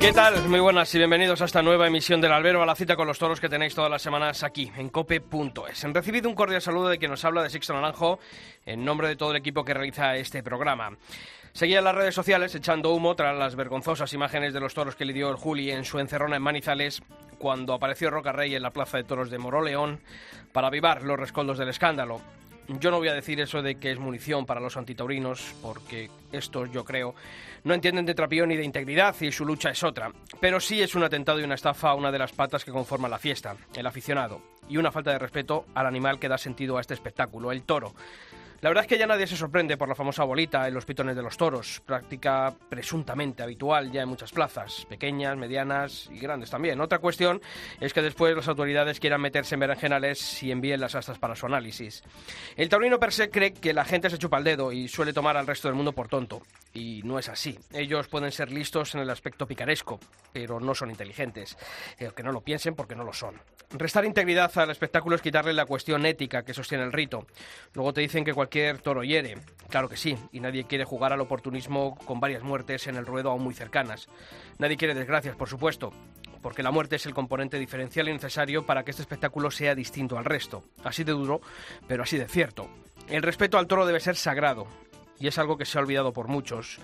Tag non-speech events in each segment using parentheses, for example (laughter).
¿Qué tal? Muy buenas y bienvenidos a esta nueva emisión del Albero, a la cita con los toros que tenéis todas las semanas aquí, en cope.es. Han recibido un cordial saludo de quien nos habla de Sixto Naranjo, en nombre de todo el equipo que realiza este programa. Seguía en las redes sociales echando humo tras las vergonzosas imágenes de los toros que lidió el Juli en su encerrona en Manizales cuando apareció Roca Rey en la plaza de toros de Moroleón para avivar los rescoldos del escándalo. Yo no voy a decir eso de que es munición para los antitaurinos, porque estos, yo creo, no entienden de trapío ni de integridad y su lucha es otra. Pero sí es un atentado y una estafa a una de las patas que conforman la fiesta, el aficionado, y una falta de respeto al animal que da sentido a este espectáculo, el toro. La verdad es que ya nadie se sorprende por la famosa bolita en los pitones de los toros, práctica presuntamente habitual ya en muchas plazas, pequeñas, medianas y grandes también. Otra cuestión es que después las autoridades quieran meterse en berenjenales y envíen las astas para su análisis. El taurino per se cree que la gente se chupa el dedo y suele tomar al resto del mundo por tonto. Y no es así. Ellos pueden ser listos en el aspecto picaresco, pero no son inteligentes. Eh, que no lo piensen porque no lo son. Restar integridad al espectáculo es quitarle la cuestión ética que sostiene el rito. Luego te dicen que cualquier toro hiere. Claro que sí, y nadie quiere jugar al oportunismo con varias muertes en el ruedo aún muy cercanas. Nadie quiere desgracias, por supuesto, porque la muerte es el componente diferencial y necesario para que este espectáculo sea distinto al resto. Así de duro, pero así de cierto. El respeto al toro debe ser sagrado, y es algo que se ha olvidado por muchos.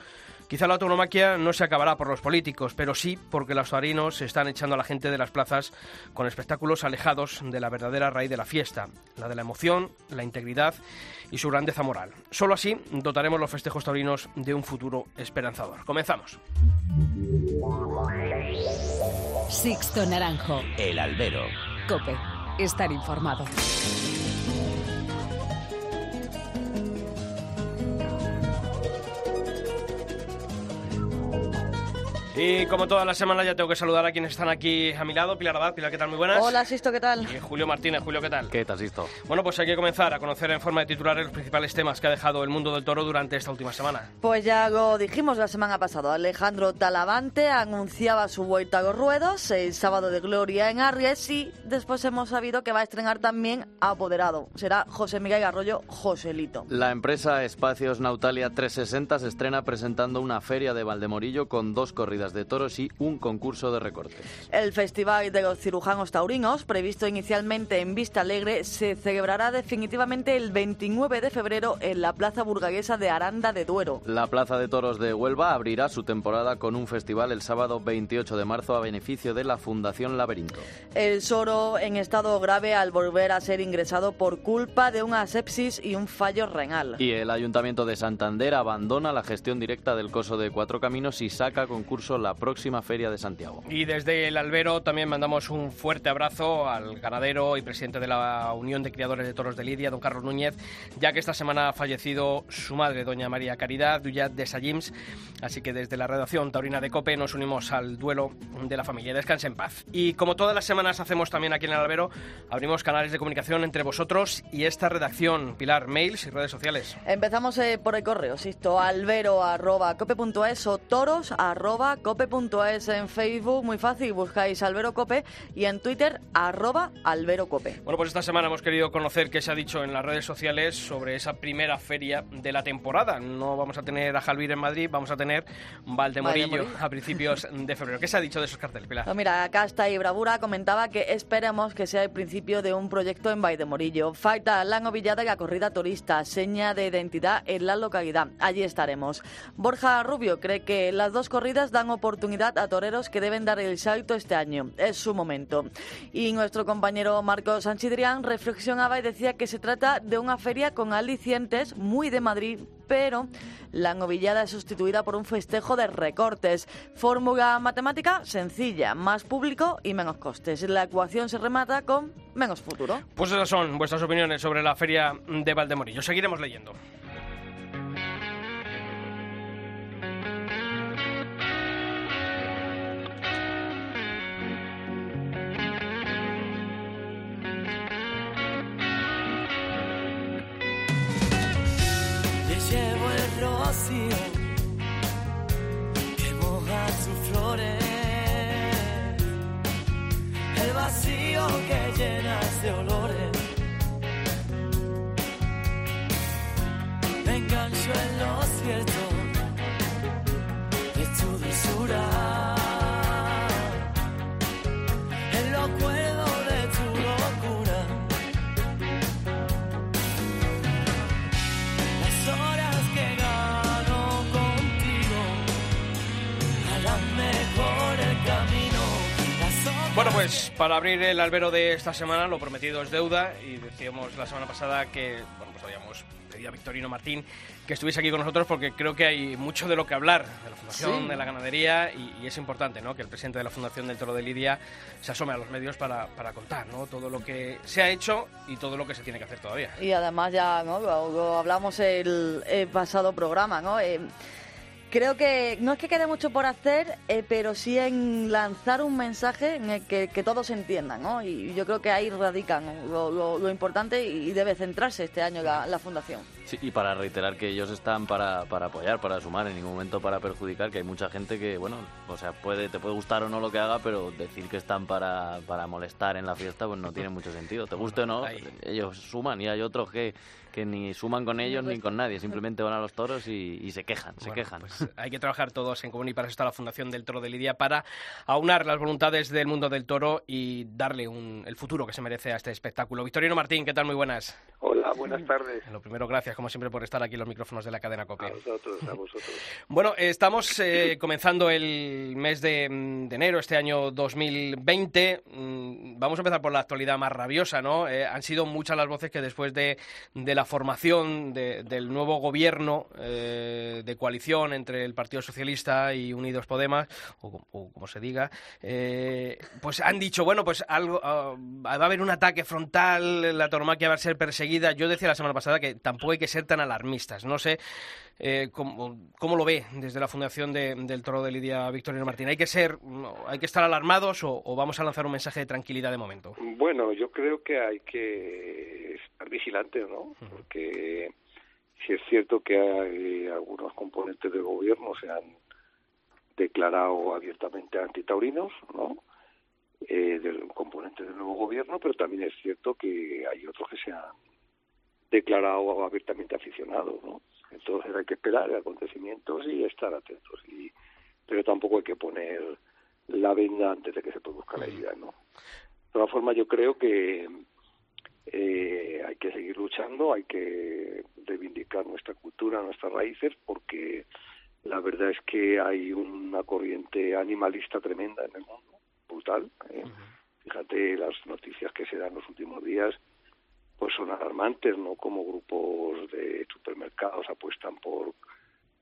Quizá la autonomaquia no se acabará por los políticos, pero sí porque los taurinos se están echando a la gente de las plazas con espectáculos alejados de la verdadera raíz de la fiesta, la de la emoción, la integridad y su grandeza moral. Solo así dotaremos los festejos taurinos de un futuro esperanzador. Comenzamos. Sixto Naranjo. El albero. Cope. Estar informado. Y como todas las semanas ya tengo que saludar a quienes están aquí a mi lado. Pilar Abad, Pilar, ¿qué tal? Muy buenas. Hola, Sisto, ¿qué tal? Y Julio Martínez, Julio, ¿qué tal? ¿Qué tal, Sisto? Bueno, pues hay que comenzar a conocer en forma de titulares los principales temas que ha dejado el mundo del toro durante esta última semana. Pues ya lo dijimos la semana pasada. Alejandro Talavante anunciaba su vuelta a los ruedos el sábado de gloria en Arries y después hemos sabido que va a estrenar también Apoderado. Será José Miguel Arroyo Joselito. La empresa Espacios Nautalia 360 se estrena presentando una feria de Valdemorillo con dos corridas de toros y un concurso de recortes. El Festival de los Cirujanos Taurinos, previsto inicialmente en Vista Alegre, se celebrará definitivamente el 29 de febrero en la Plaza Burgalesa de Aranda de Duero. La Plaza de Toros de Huelva abrirá su temporada con un festival el sábado 28 de marzo a beneficio de la Fundación Laberinto. El Soro en estado grave al volver a ser ingresado por culpa de una sepsis y un fallo renal. Y el Ayuntamiento de Santander abandona la gestión directa del coso de Cuatro Caminos y saca a la próxima feria de Santiago. Y desde el albero también mandamos un fuerte abrazo al ganadero y presidente de la Unión de Criadores de Toros de Lidia, don Carlos Núñez, ya que esta semana ha fallecido su madre, doña María Caridad Duyat de Sallims. Así que desde la redacción Taurina de Cope nos unimos al duelo de la familia. Descanse en paz. Y como todas las semanas hacemos también aquí en el albero, abrimos canales de comunicación entre vosotros y esta redacción. Pilar, mails y redes sociales. Empezamos eh, por el correo, sisto, albero.cope.es o toros.cope.es en Facebook, muy fácil, buscáis Albero Cope y en Twitter, arroba Albero Cope. Bueno, pues esta semana hemos querido conocer qué se ha dicho en las redes sociales sobre esa primera feria de la temporada. No vamos a tener a Jalvir en Madrid, vamos a tener Valdemorillo, a principios de febrero. ¿Qué se ha dicho de esos carteles, Pilar? No, mira, está y Bravura comentaba que esperemos que sea el principio de un proyecto en Valdemorillo. Falta la novillada y la corrida turista, seña de identidad en la localidad. Allí estaremos. Borja Rubio cree que las dos corridas dan oportunidad a toreros que deben dar el salto este año. Es su momento. Y nuestro compañero Marcos Sanchidrián reflexionaba y decía que se trata de una feria con alicientes muy de Madrid, pero la novillada es sustituida por un festejo de recortes. Fórmula matemática sencilla, más público y menos costes. La ecuación se remata con menos futuro. Pues esas son vuestras opiniones sobre la feria de Valdemorillo. Seguiremos leyendo. Vacío que llena de olores. Me engancho en lo cierto pues para abrir el albero de esta semana, lo prometido es deuda y decíamos la semana pasada que, bueno, pues habíamos pedido a Victorino Martín que estuviese aquí con nosotros porque creo que hay mucho de lo que hablar de la Fundación, Sí. de la ganadería y, y es importante, ¿no? Que el presidente de la Fundación del Toro de Lidia se asome a los medios para, para contar, ¿no? Todo lo que se ha hecho y todo lo que se tiene que hacer todavía. Y además ya ¿no? lo, hablamos el, el pasado programa, ¿no? Eh, creo que no es que quede mucho por hacer, eh, pero sí en lanzar un mensaje en el que, que todos entiendan, ¿no? Y yo creo que ahí radica ¿no? lo, lo- importante y debe centrarse este año la fundación. Sí, y para reiterar que ellos están para, para apoyar, para sumar, en ningún momento para perjudicar, que hay mucha gente que, bueno, o sea, puede, te puede gustar o no lo que haga, pero decir que están para, para molestar en la fiesta, pues no tiene mucho sentido. Te guste o no, Ahí. ellos suman y hay otros que, que ni suman con ellos ni con nadie, simplemente van a los toros y, y se quejan, se Bueno, quejan. pues hay que trabajar todos en común y para eso está la Fundación del Toro de Lidia para aunar las voluntades del mundo del toro y darle un- el futuro que se merece a este espectáculo. Victorino Martín, ¿qué tal? Muy buenas. Hola, buenas tardes. Lo primero, gracias como siempre por estar aquí en los micrófonos de la cadena A COPE. vosotros, a vosotros. (laughs) Bueno, estamos eh, comenzando el mes de, mm, de enero, este año 2020. Mm, Vamos a empezar por la actualidad más rabiosa, ¿no? Eh, han sido muchas las voces que después de, de la formación de- del nuevo gobierno eh, de coalición entre el Partido Socialista y Unidos Podemos, o, o como se diga, pues han dicho, bueno, pues algo ah, va a haber un ataque frontal, la tauromaquia va a ser perseguida. Yo decía la semana pasada que tampoco hay que ser tan alarmistas. No sé eh, ¿cómo, cómo lo ve desde la Fundación de- del Toro de Lidia Victorino Martín? ¿Hay que ser, hay que estar alarmados o, o vamos a lanzar un mensaje de tranquilidad de momento? Bueno, yo creo que hay que estar vigilantes, ¿no? Porque si es cierto que hay algunos componentes del gobierno se han declarado abiertamente antitaurinos, ¿no? Eh, del componente del nuevo gobierno, pero también es cierto que hay otros que se han declarado abiertamente aficionados, ¿no? Entonces hay que esperar acontecimientos y estar atentos. Y, pero tampoco hay que poner la venda antes de que se produzca la herida, ¿no? De todas formas, yo creo que eh, hay que seguir luchando, hay que reivindicar nuestra cultura, nuestras raíces, porque la verdad es que hay una corriente animalista tremenda en el mundo, brutal. ¿eh? Fíjate las noticias que se dan los últimos días, pues son alarmantes, ¿no? Como grupos de supermercados apuestan por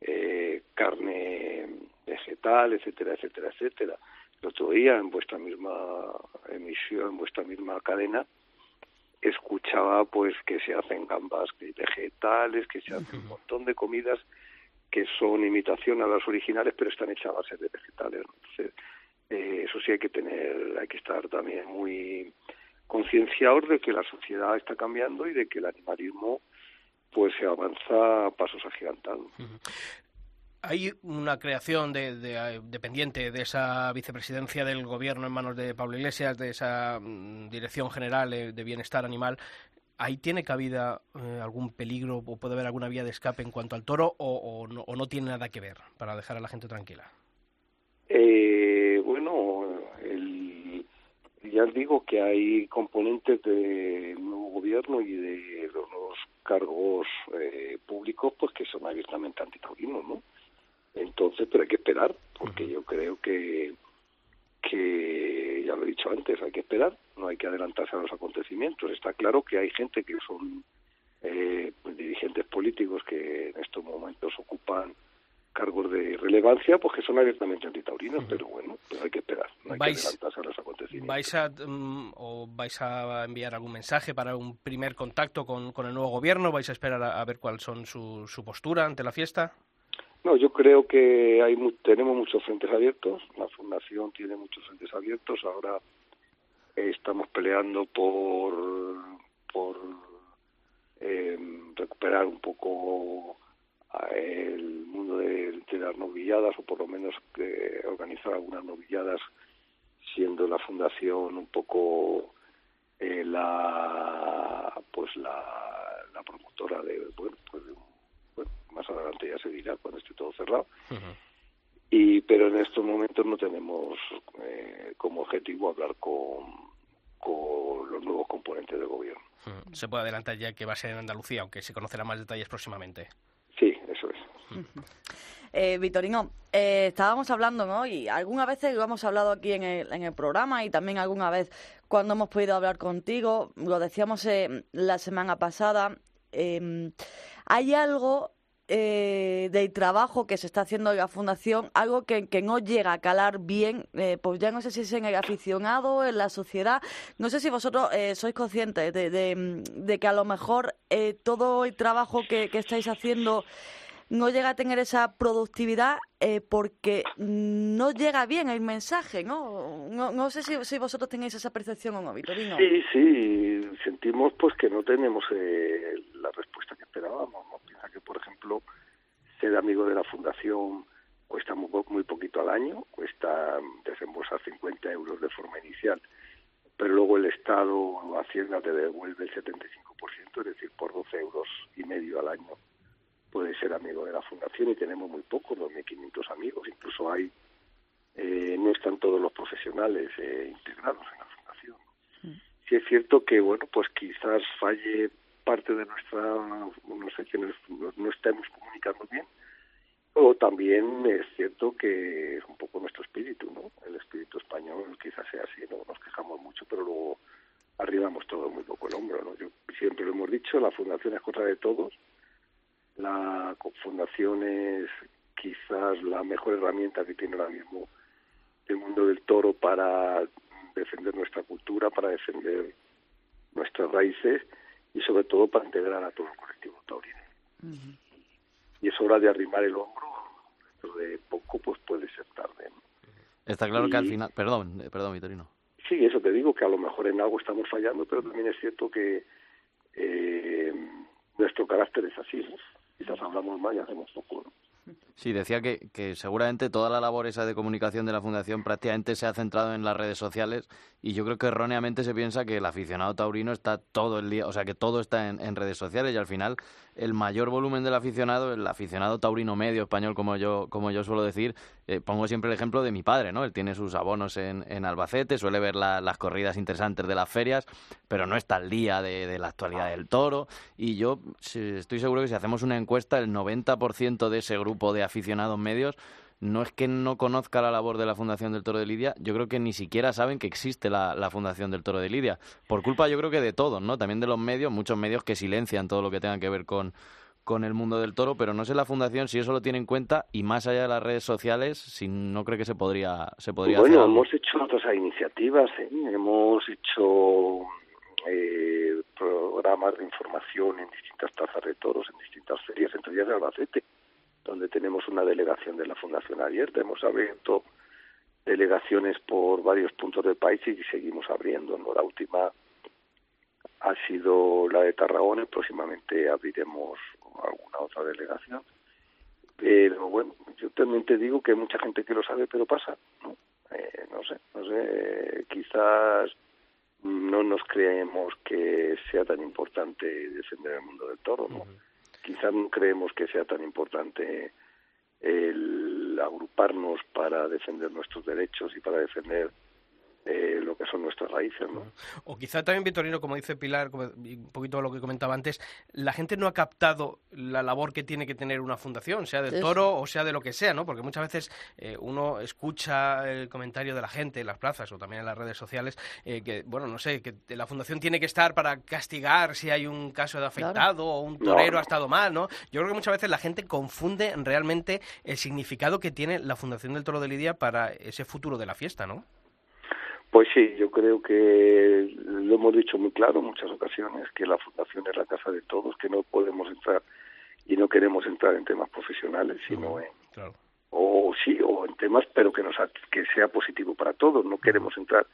eh, carne vegetal, etcétera, etcétera, etcétera. El otro día, en vuestra misma emisión, en vuestra misma cadena, escuchaba pues que se hacen gambas vegetales, que se hacen un montón de comidas que son imitación a las originales, pero están hechas a base de vegetales. Entonces, eh, eso sí hay que tener, hay que estar también muy concienciados de que la sociedad está cambiando y de que el animalismo pues se avanza a pasos agigantados. Hay una creación de, de, eh, dependiente de esa vicepresidencia del gobierno en manos de Pablo Iglesias, de esa mm, Dirección General eh, de Bienestar Animal. ¿Ahí tiene cabida eh, algún peligro o puede haber alguna vía de escape en cuanto al toro o, o no, o no tiene nada que ver para dejar a la gente tranquila? Eh, bueno, el, ya os digo que hay componentes del nuevo gobierno y de los nuevos cargos eh, públicos pues que son abiertamente antitaurinos, ¿no? Entonces, pero hay que esperar, porque yo creo que, que, ya lo he dicho antes, hay que esperar, no hay que adelantarse a los acontecimientos. Está claro que hay gente que son eh, pues, dirigentes políticos que en estos momentos ocupan cargos de relevancia, pues que son abiertamente antitaurinos, pero bueno, hay que esperar, no hay Vais- que adelantarse a los acontecimientos. ¿Vais a, mm, o vais a enviar algún mensaje para un primer contacto con, con el nuevo gobierno? ¿Vais a esperar a, a ver cuál son su, su postura ante la fiesta? No, yo creo que hay tenemos muchos frentes abiertos. La fundación tiene muchos frentes abiertos. Ahora estamos peleando por por eh, recuperar un poco el mundo de, las novilladas o por lo menos organizar algunas novilladas siendo la fundación un poco eh, la pues la, la promotora de bueno pues bueno, más adelante ya se dirá cuando esté todo cerrado. Y pero en estos momentos no tenemos eh, como objetivo hablar con con los nuevos componentes del gobierno. Se puede adelantar ya que va a ser en Andalucía aunque se conocerán más detalles próximamente eh, Vitorino, eh, estábamos hablando, ¿no? Y algunas veces lo hemos hablado aquí en el, en el programa y también alguna vez cuando hemos podido hablar contigo, lo decíamos eh, la semana pasada, em, hay algo eh, del trabajo que se está haciendo en la fundación, algo que, no llega a calar bien, eh, pues ya no sé si es en el aficionado, en la sociedad, no sé si vosotros eh, sois conscientes de, que a lo mejor eh, todo el trabajo que estáis haciendo no llega a tener esa productividad eh, porque no llega bien el mensaje, ¿no? No, no sé si, si, vosotros tenéis esa percepción o no, Vitorino. Sí, sí, sentimos pues que no tenemos eh, la respuesta que esperábamos. ¿no? Piensa que, por ejemplo, ser amigo de la fundación cuesta muy, muy poquito al año, cuesta desembolsar 50 euros de forma inicial, pero luego el Estado, Hacienda te devuelve el 75%, es decir, por 12 euros y medio al año puede ser amigo de la fundación y tenemos muy pocos, 2.500 amigos, incluso hay, eh, no están todos los profesionales eh, integrados en la fundación. Sí. sí. es cierto que, bueno, pues quizás falle parte de nuestra, no sé, que no, no estemos comunicando bien, o también es cierto que es un poco nuestro espíritu, ¿no? El espíritu español quizás sea así, ¿no? Nos quejamos mucho, pero luego arribamos todo muy poco el hombro, ¿no? Yo siempre lo hemos dicho, la fundación es cosa de todos, la fundación es quizás la mejor herramienta que tiene ahora mismo el mundo del toro para defender nuestra cultura, para defender nuestras raíces y sobre todo para integrar a todo el colectivo taurino. Uh -huh. Y es hora de arrimar el hombro, dentro de poco pues puede ser tarde. ¿no? Está claro y... que al final, perdón, perdón, Vitorino. Sí, eso te digo, que a lo mejor en algo estamos fallando, pero también es cierto que eh, nuestro carácter es así, ¿no? Quizás hablamos más y hacemos. Sí, decía que, que seguramente toda la labor esa de comunicación de la Fundación prácticamente se ha centrado en las redes sociales y yo creo que erróneamente se piensa que el aficionado taurino está todo el día, o sea, que todo está en, en redes sociales y al final el mayor volumen del aficionado, el aficionado taurino medio español, como yo, como yo suelo decir, eh, pongo siempre el ejemplo de mi padre, ¿no? Él tiene sus abonos en, en Albacete, suele ver la, las corridas interesantes de las ferias, pero no está al día de, de la actualidad del toro y yo estoy seguro que si hacemos una encuesta, el 90% de ese grupo de aficionados medios no es que no conozca la labor de la Fundación del Toro de Lidia, yo creo que ni siquiera saben que existe la, la, Fundación del Toro de Lidia. Por culpa, yo creo que de todos, ¿no? También de los medios, muchos medios que silencian todo lo que tenga que ver con, con el mundo del toro, pero no sé la Fundación si eso lo tiene en cuenta y más allá de las redes sociales, si no cree que se podría, se podría bueno, hacer. Bueno, hemos hecho otras iniciativas, ¿eh? hemos hecho eh, programas de información en distintas plazas de toros, en distintas ferias, entre ellas de Albacete donde tenemos una delegación de la Fundación abierta. Hemos abierto delegaciones por varios puntos del país y seguimos abriendo. ¿no? La última ha sido la de Tarragona y próximamente abriremos alguna otra delegación. Pero bueno, yo también te digo que hay mucha gente que lo sabe, pero pasa, ¿no? Eh, no sé, no sé, quizás no nos creemos que sea tan importante defender el mundo del toro, ¿no? Uh -huh quizás no creemos que sea tan importante el agruparnos para defender nuestros derechos y para defender eh, lo que son nuestras raíces. ¿no? O quizá también, Vitorino, como dice Pilar, como, un poquito lo que comentaba antes, la gente no ha captado la labor que tiene que tener una fundación, sea del toro o sea de lo que sea, ¿no? Porque muchas veces eh, uno escucha el comentario de la gente en las plazas o también en las redes sociales eh, que, bueno, no sé, que la fundación tiene que estar para castigar si hay un caso de afectado claro. o un torero no. ha estado mal, ¿no? Yo creo que muchas veces la gente confunde realmente el significado que tiene la Fundación del Toro de Lidia para ese futuro de la fiesta, ¿no? Pues sí, yo creo que lo hemos dicho muy claro en muchas ocasiones, que la fundación es la casa de todos, que no podemos entrar y no queremos entrar en temas profesionales, sino en... Claro. O sí, o en temas, pero que, nos, que sea positivo para todos. No queremos entrar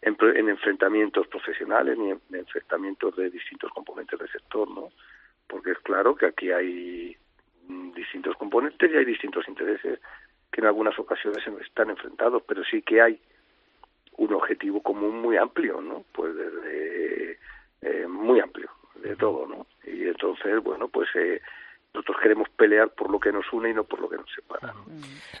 en, en enfrentamientos profesionales ni en, en enfrentamientos de distintos componentes del sector, ¿no? Porque es claro que aquí hay mm, distintos componentes y hay distintos intereses que en algunas ocasiones están enfrentados, pero sí que hay un objetivo común muy amplio, ¿no? Pues desde eh, muy amplio de todo, ¿no? Y entonces, bueno, pues eh, nosotros queremos pelear por lo que nos une y no por lo que nos separa.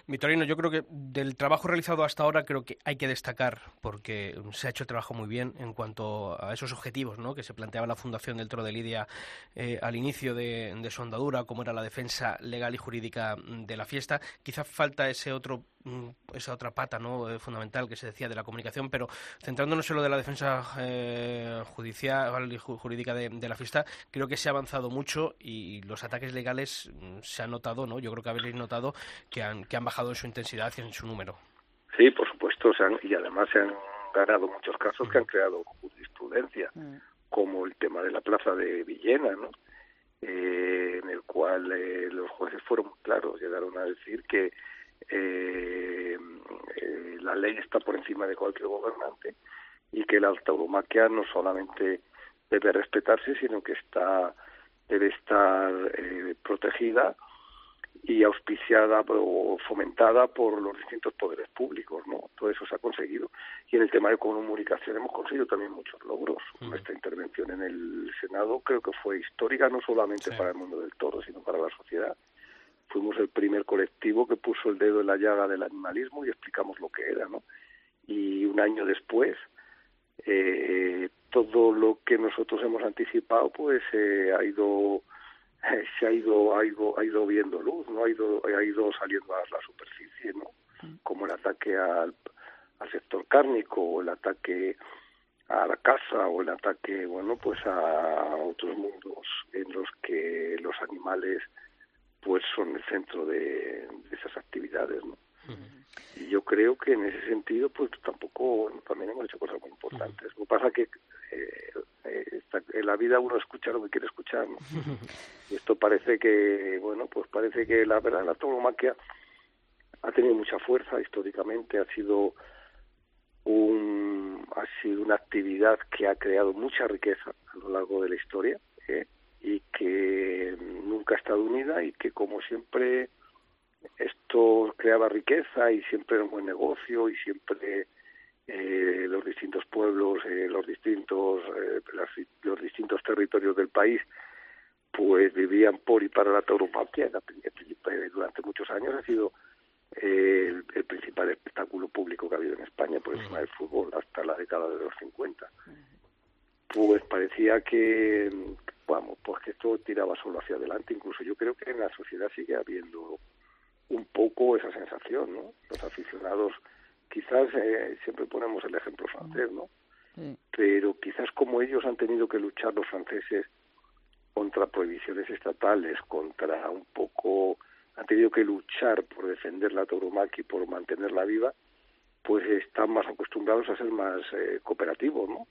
Vitorino, yo creo que del trabajo realizado hasta ahora creo que hay que destacar porque se ha hecho el trabajo muy bien en cuanto a esos objetivos ¿no? que se planteaba la Fundación del Toro de Lidia eh, al inicio de, su andadura, como era la defensa legal y jurídica de la fiesta. Quizás falta ese otro esa otra pata ¿no? Eh, fundamental que se decía de la comunicación, pero centrándonos en lo de la defensa eh, judicial y jurídica de, de, la fiesta, creo que se ha avanzado mucho y los ataques legales Mm, se ha notado, ¿no? Yo creo que habéis notado que han, que han bajado en su intensidad y en su número. Sí, por supuesto, y además se han ganado muchos casos que han creado jurisprudencia, mm. como el tema de la plaza de Villena, ¿no? Eh, en el cual eh, los jueces fueron claros, llegaron a decir que eh, la ley está por encima de cualquier gobernante y que la tauromaquia no solamente debe respetarse, sino que está debe estar eh, protegida y auspiciada o fomentada por los distintos poderes públicos, ¿no? Todo eso se ha conseguido. Y en el tema de comunicación hemos conseguido también muchos logros. Nuestra intervención en el Senado creo que fue histórica no solamente para el mundo del toro, sino para la sociedad. Fuimos el primer colectivo que puso el dedo en la llaga del animalismo y explicamos lo que era, ¿no? Y un año después, eh, todo lo que nosotros hemos anticipado pues eh, ha ido se ha ido, ha ido ha ido viendo luz no ha ido ha ido saliendo a la superficie no como el ataque al, al sector cárnico o el ataque a la casa o el ataque bueno pues a otros mundos en los que los animales pues son el centro de, esas actividades no y yo creo que en ese sentido pues tampoco también hemos hecho cosas muy importantes. Lo que pasa que eh, eh, en la vida uno escucha lo que quiere escuchar. Y esto parece que, bueno, pues parece que la verdad la tauromaquia ha tenido mucha fuerza históricamente, ha sido un ha sido una actividad que ha creado mucha riqueza a lo largo de la historia ¿eh? Y que nunca ha estado unida y que como siempre esto creaba riqueza y siempre era un buen negocio y siempre eh, los distintos pueblos, eh, los distintos eh, los distintos territorios del país, pues vivían por y para la tauromaquia. Durante muchos años ha sido el, principal espectáculo público que ha habido en España por encima del fútbol hasta la década de los 50. Pues parecía que, vamos, pues que esto tiraba solo hacia adelante. Incluso yo creo que en la sociedad sigue habiendo un poco esa sensación, ¿no? Los aficionados quizás eh, siempre ponemos el ejemplo francés, ¿no? Pero quizás como ellos han tenido que luchar los franceses contra prohibiciones estatales, contra un poco, han tenido que luchar por defender la tauromaquia y por mantenerla viva, pues están más acostumbrados a ser más eh, cooperativos, ¿no?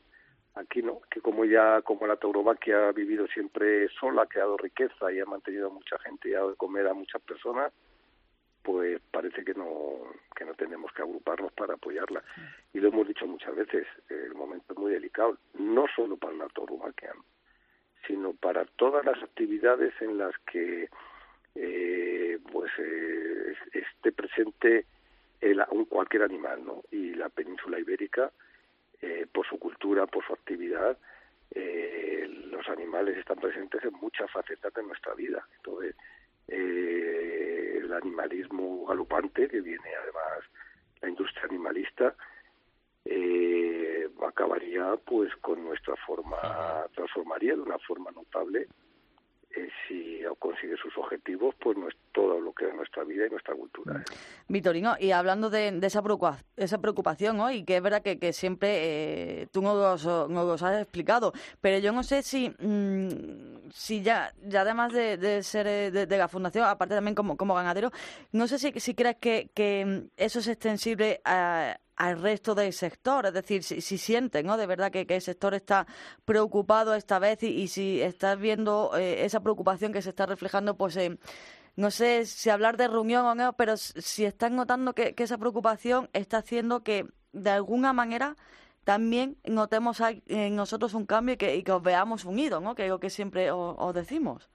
Aquí no, que como ya, como la tauromaquia ha vivido siempre sola, ha creado riqueza y ha mantenido a mucha gente y ha dado de comer a muchas personas, pues parece que no que no tenemos que agruparnos para apoyarla. Y lo hemos dicho muchas veces el momento es muy delicado no solo para el tauromaquia sino para todas las actividades en las que eh, pues eh, esté presente el, un cualquier animal no y la península ibérica eh, por su cultura por su actividad los animales están presentes en muchas facetas de nuestra vida. Entonces eh, el animalismo galopante, que viene además la industria animalista, eh, acabaría pues con nuestra forma, transformaría de una forma notable eh, si consigue sus objetivos, pues no es todo lo que es nuestra vida y nuestra cultura. ¿eh? Vitorino, y hablando de, esa, preocupación, esa preocupación, ¿no? y que es verdad que, siempre eh, tú nos, nos has explicado, pero yo no sé si, mm, si ya, ya además de, ser de, la fundación, aparte también como, como ganadero, no sé si, si crees que, que eso es extensible a al resto del sector, es decir, si, si sienten, ¿no? De verdad que, el sector está preocupado esta vez y, si estás viendo eh, esa preocupación que se está reflejando, pues no sé si hablar de reunión o no, pero si están notando que, esa preocupación está haciendo que de alguna manera también notemos en nosotros un cambio y que, y que os veamos unidos, ¿no? Que es lo que siempre os, decimos.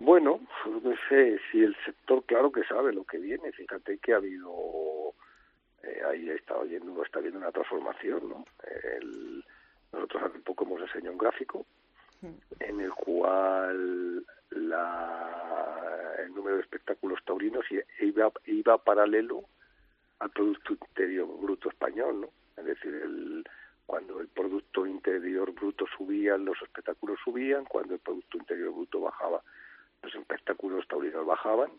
Bueno, no sé si el sector, claro que sabe lo que viene. Fíjate que ha habido, eh, ahí está oyendo, está viendo una transformación, ¿no? El, nosotros hace poco hemos enseñado un gráfico en el cual la, el número de espectáculos taurinos iba, iba paralelo al Producto Interior Bruto español, ¿no? Es decir, el, cuando el Producto Interior Bruto subía, los espectáculos subían, cuando el Producto Interior Bruto bajaba, los espectáculos taurinos bajaban.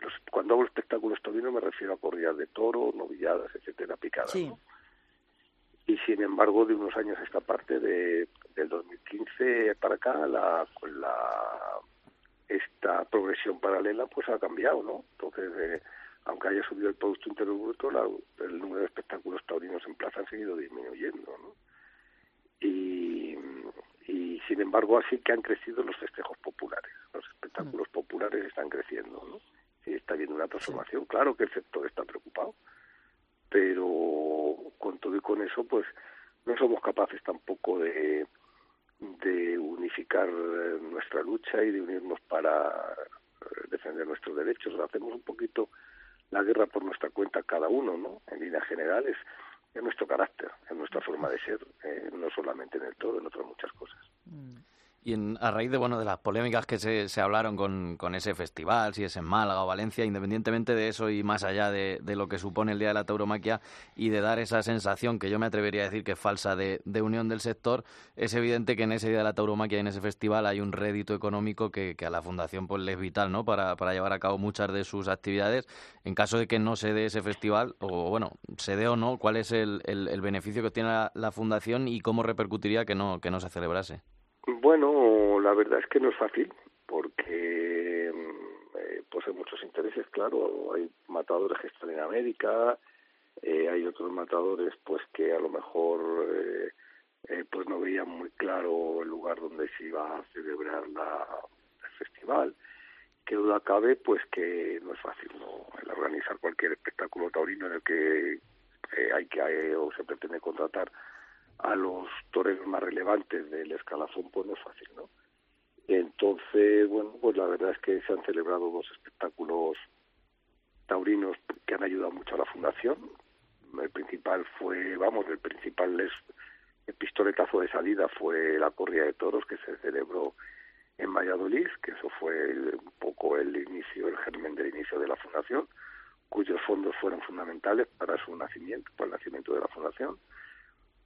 Los, cuando hago espectáculos taurinos me refiero a corridas de toro, novilladas, etcétera, picadas. Y sin embargo, de unos años a esta parte de, del 2015 para acá, la, la esta progresión paralela pues ha cambiado, ¿no? Entonces, eh, aunque haya subido el Producto Interior Bruto, el número de espectáculos taurinos en plaza ha seguido disminuyendo, ¿no? Y, y sin embargo, así que han crecido los festejos populares, los espectáculos mm. populares están creciendo, ¿no? Sí, está habiendo una transformación. Claro que el sector está preocupado, pero con todo y con eso, pues no somos capaces tampoco de, de unificar eh, nuestra lucha y de unirnos para eh, defender nuestros derechos. Hacemos un poquito la guerra por nuestra cuenta cada uno, ¿no? En líneas generales, en nuestro carácter, en nuestra forma de ser, eh, no solamente en el todo, en otras muchas cosas. Mm. Y a raíz de bueno de las polémicas que se, se hablaron con, con, ese festival, si es en Málaga o Valencia, independientemente de eso y más allá de, de, lo que supone el Día de la Tauromaquia y de dar esa sensación que yo me atrevería a decir que es falsa de, de unión del sector, es evidente que en ese Día de la Tauromaquia y en ese festival hay un rédito económico que, que a la Fundación pues, le es vital ¿no? para, para llevar a cabo muchas de sus actividades. En caso de que no se dé ese festival, o bueno, se dé o no, ¿cuál es el, el, beneficio que tiene la, la Fundación y cómo repercutiría que no, que no se celebrase? Bueno, la verdad es que no es fácil, porque mm, eh, pues hay muchos intereses, claro, hay matadores que están en América, eh, hay otros matadores pues que a lo mejor eh, eh, pues no veían muy claro el lugar donde se iba a celebrar la, el festival. Que duda cabe, pues que no es fácil ¿no? el organizar cualquier espectáculo taurino en el que eh, hay que o se pretende contratar a los toreros más relevantes del escalafón, pues no es fácil, ¿no? Entonces, bueno, pues la verdad es que se han celebrado dos espectáculos taurinos que han ayudado mucho a la fundación. El principal fue, vamos, el principal es el pistoletazo de salida fue la corrida de toros que se celebró en Valladolid, que eso fue un poco el inicio, el germen del inicio de la fundación, cuyos fondos fueron fundamentales para su nacimiento, para el nacimiento de la fundación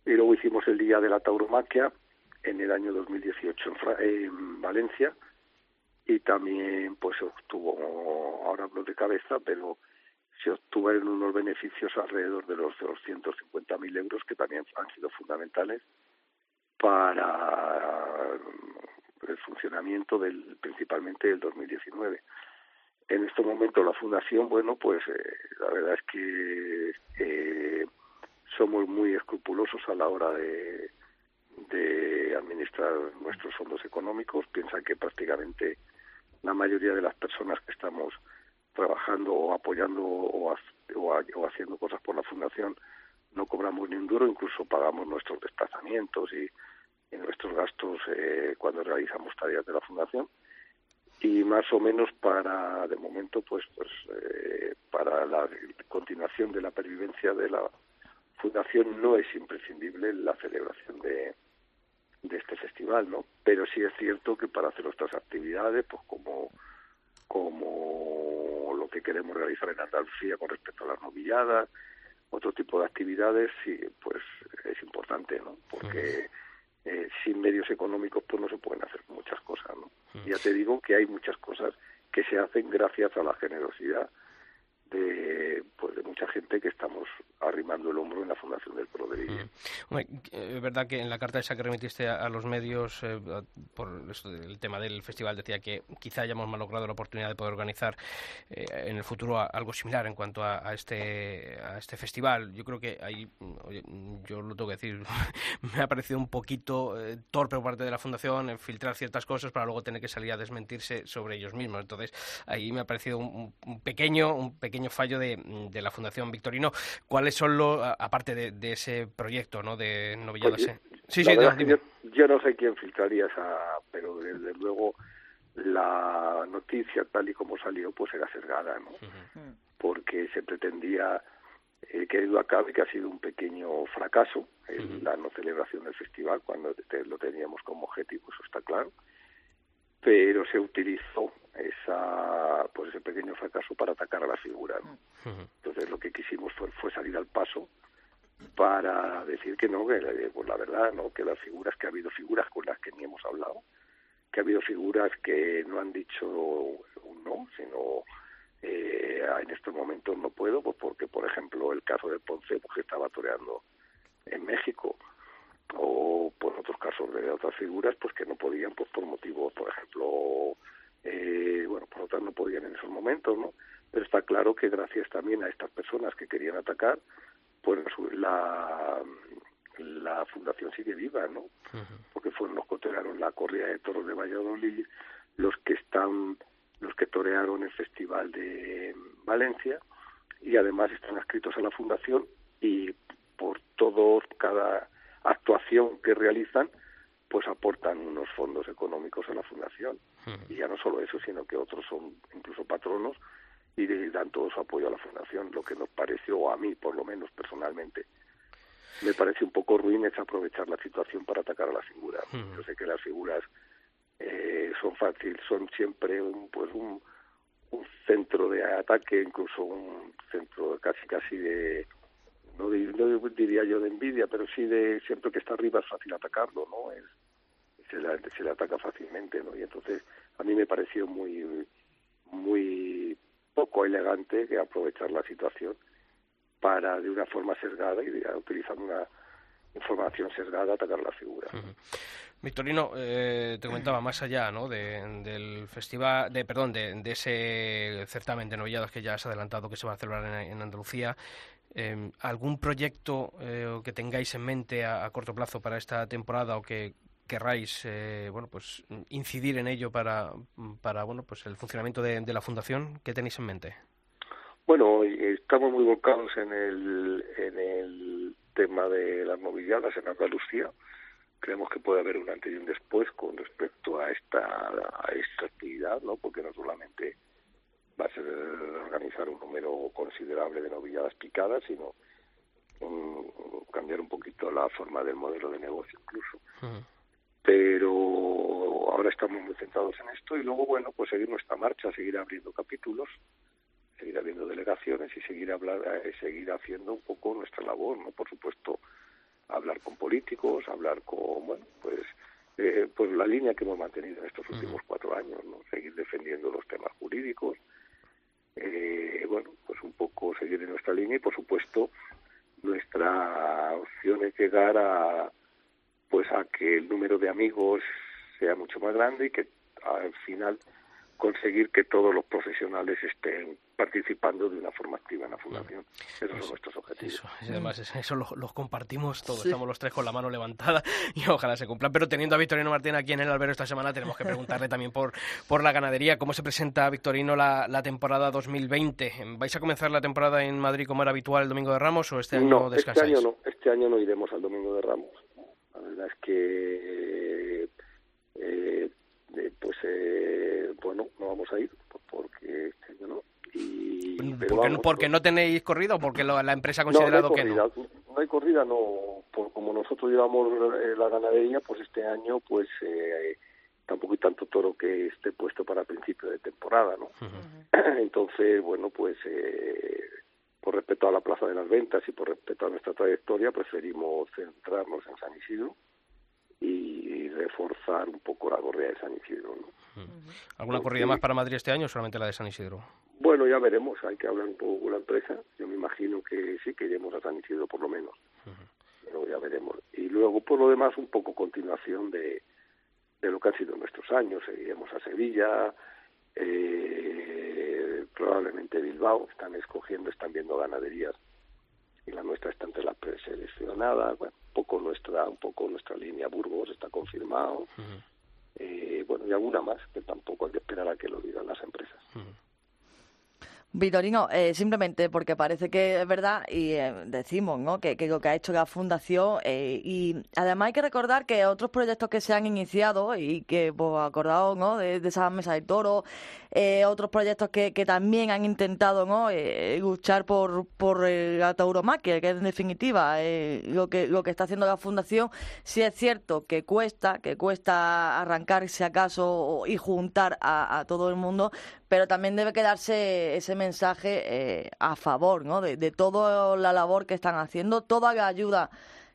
y luego hicimos el Día de la Tauromaquia en el año 2018 en, en Valencia y también pues obtuvo, ahora hablo de cabeza, pero se obtuvieron unos beneficios alrededor de los 250.000 euros que también han sido fundamentales para el funcionamiento del principalmente del 2019. En este momento la fundación, bueno, pues eh, la verdad es que eh, somos muy escrupulosos a la hora de, administrar nuestros fondos económicos. Piensa que prácticamente la mayoría de las personas que estamos trabajando o apoyando o, o, haciendo cosas por la fundación no cobramos ni un duro, incluso pagamos nuestros desplazamientos y, nuestros gastos eh, cuando realizamos tareas de la fundación y más o menos para de momento pues pues eh, para la continuación de la pervivencia de la fundación no es imprescindible la celebración de, de este festival, ¿no? Pero sí es cierto que para hacer nuestras actividades, pues como como lo que queremos realizar en Andalucía con respecto a las novilladas, otro tipo de actividades, sí, pues es importante, ¿no? Porque eh, sin medios económicos pues no se pueden hacer muchas cosas, ¿no? Ya te digo que hay muchas cosas que se hacen gracias a la generosidad de pues de mucha gente que estamos arrimando el hombro en la Fundación del Pro de mm. Es verdad que en la carta esa que remitiste a, los medios eh, por el tema del festival decía que quizá hayamos malogrado la oportunidad de poder organizar eh, en el futuro algo similar en cuanto a, este a este festival. Yo creo que ahí, yo lo tengo que decir, (laughs) me ha parecido un poquito eh, torpe por parte de la Fundación filtrar ciertas cosas para luego tener que salir a desmentirse sobre ellos mismos. Entonces ahí me ha parecido un, un pequeño un pequeño fallo de, de la Fundación Victorino. ¿Cuáles son los, aparte de, de ese proyecto, ¿no? De novilladas? sí, sí, yo, yo, no sé quién filtraría esa, pero desde luego la noticia tal y como salió pues era sesgada, ¿no? Porque se pretendía eh, que ido a cabo y que ha sido un pequeño fracaso en la no celebración del festival cuando lo teníamos como objetivo, eso está claro, pero se utilizó esa pues ese pequeño fracaso para atacar a la figura. ¿no? Entonces lo que quisimos fue, fue salir al paso para decir que no, que pues la verdad, no, que las figuras, que ha habido figuras con las que ni hemos hablado, que ha habido figuras que no han dicho un no, sino eh, en estos momentos no puedo, pues porque, por ejemplo, el caso de Ponce, pues que estaba toreando en México, o por otros casos de otras figuras, pues que no podían, pues por motivos, por ejemplo, eh, bueno, por otras no podían en esos momentos, ¿no? Pero está claro que gracias también a estas personas que querían atacar, pues la, la fundación sigue viva, ¿no? Porque fueron los que torearon la corrida de toros de Valladolid, los que están, los que torearon el festival de Valencia y además están adscritos a la fundación y por todo cada actuación que realizan pues aportan unos fondos económicos a la fundación. Y ya no solo eso sino que otros son incluso patronos y dan todo su apoyo a la fundación lo que nos pareció a mí por lo menos personalmente me parece un poco ruin es aprovechar la situación para atacar a la figura. Yo sé que las figuras eh, son fácil, son siempre un, pues un, un centro de ataque, incluso un centro casi casi de no, diría yo de envidia, pero sí de siempre que está arriba es fácil atacarlo, ¿no? Es, se, le, se le ataca fácilmente, ¿no? Y entonces a mí me pareció muy muy poco elegante que aprovechar la situación para de una forma sesgada y utilizando una información sesgada atacar la figura. Victorino, eh, te comentaba más allá ¿no? del festival, de perdón, de, ese certamen de novilladas que ya has adelantado que se va a celebrar en, Andalucía. Em, ¿Algún proyecto eh, que tengáis en mente a, corto plazo para esta temporada o que querráis eh, bueno pues incidir en ello para, para bueno pues el funcionamiento de, la fundación? ¿Qué tenéis en mente? Bueno, estamos muy volcados en el, en el tema de las novilladas en Andalucía. Creemos que puede haber un antes y un después con respecto a esta, a esta actividad, ¿no? Porque no solamente va a ser organizar un número considerable de novilladas picadas, sino cambiar un poquito la forma del modelo de negocio incluso. Pero ahora estamos muy centrados en esto y luego, bueno, pues seguir nuestra marcha, seguir abriendo capítulos seguir habiendo delegaciones y seguir hablar, eh, seguir haciendo un poco nuestra labor, ¿no? Por supuesto, hablar con políticos, hablar con, bueno, pues, eh, pues la línea que hemos mantenido en estos últimos cuatro años, ¿no? Seguir defendiendo los temas jurídicos, eh, bueno, pues un poco seguir en nuestra línea y, por supuesto, nuestra opción es llegar a, pues, a que el número de amigos sea mucho más grande y que al final conseguir que todos los profesionales estén participando de una forma activa en la fundación. Esos son nuestros objetivos. Eso, y además eso los, compartimos todos, estamos los tres con la mano levantada (laughs) y ojalá se cumplan. Pero teniendo a Victorino Martín aquí en el albero esta semana, tenemos que preguntarle también por, por la ganadería. ¿Cómo se presenta, Victorino, la, la temporada 2020? ¿Vais a comenzar la temporada en Madrid como era habitual el Domingo de Ramos o este año no, descansáis? Este año no, este año no iremos al Domingo de Ramos. La verdad es que eh, eh, pues eh, bueno, no vamos a ir porque este año no. Y, porque, no tenéis corrida o porque la empresa ha considerado no, que no? No hay corrida, no. Por, como nosotros llevamos eh, la ganadería, pues este año pues eh, tampoco hay tanto toro que esté puesto para principio de temporada, ¿no? (clears throat) Entonces, bueno, pues eh, por respeto a la plaza de las ventas y por respeto a nuestra trayectoria, preferimos centrarnos en San Isidro y reforzar un poco la corrida de San Isidro. ¿no? ¿Alguna corrida más para Madrid este año o solamente la de San Isidro? Bueno, ya veremos, hay que hablar un poco con la empresa. Yo me imagino que sí, que iremos a San Isidro por lo menos. Pero ya veremos. Y luego, por lo demás, un poco continuación de, de lo que han sido nuestros años. Seguiremos a Sevilla, eh, probablemente Bilbao. Están escogiendo, están viendo ganaderías y la nuestra está entre las preseleccionadas. Bueno, un poco nuestra, un poco nuestra línea Burgos está confirmado. eh, bueno, y alguna más que tampoco hay que esperar a que lo digan las empresas. Vitorino, eh, simplemente porque parece que es verdad y eh, decimos ¿no? que, que lo que ha hecho la Fundación eh, y además hay que recordar que otros proyectos que se han iniciado y que pues, acordado ¿no? de, de esa mesa de toro, eh, otros proyectos que, que también han intentado ¿no? Luchar por, por la tauromaquia, que en definitiva lo, que, lo que está haciendo la Fundación, sí es cierto que cuesta, que cuesta arrancar si acaso y juntar a todo el mundo, pero también debe quedarse ese mensaje eh, a favor ¿no? de, de toda la labor que están haciendo, toda la ayuda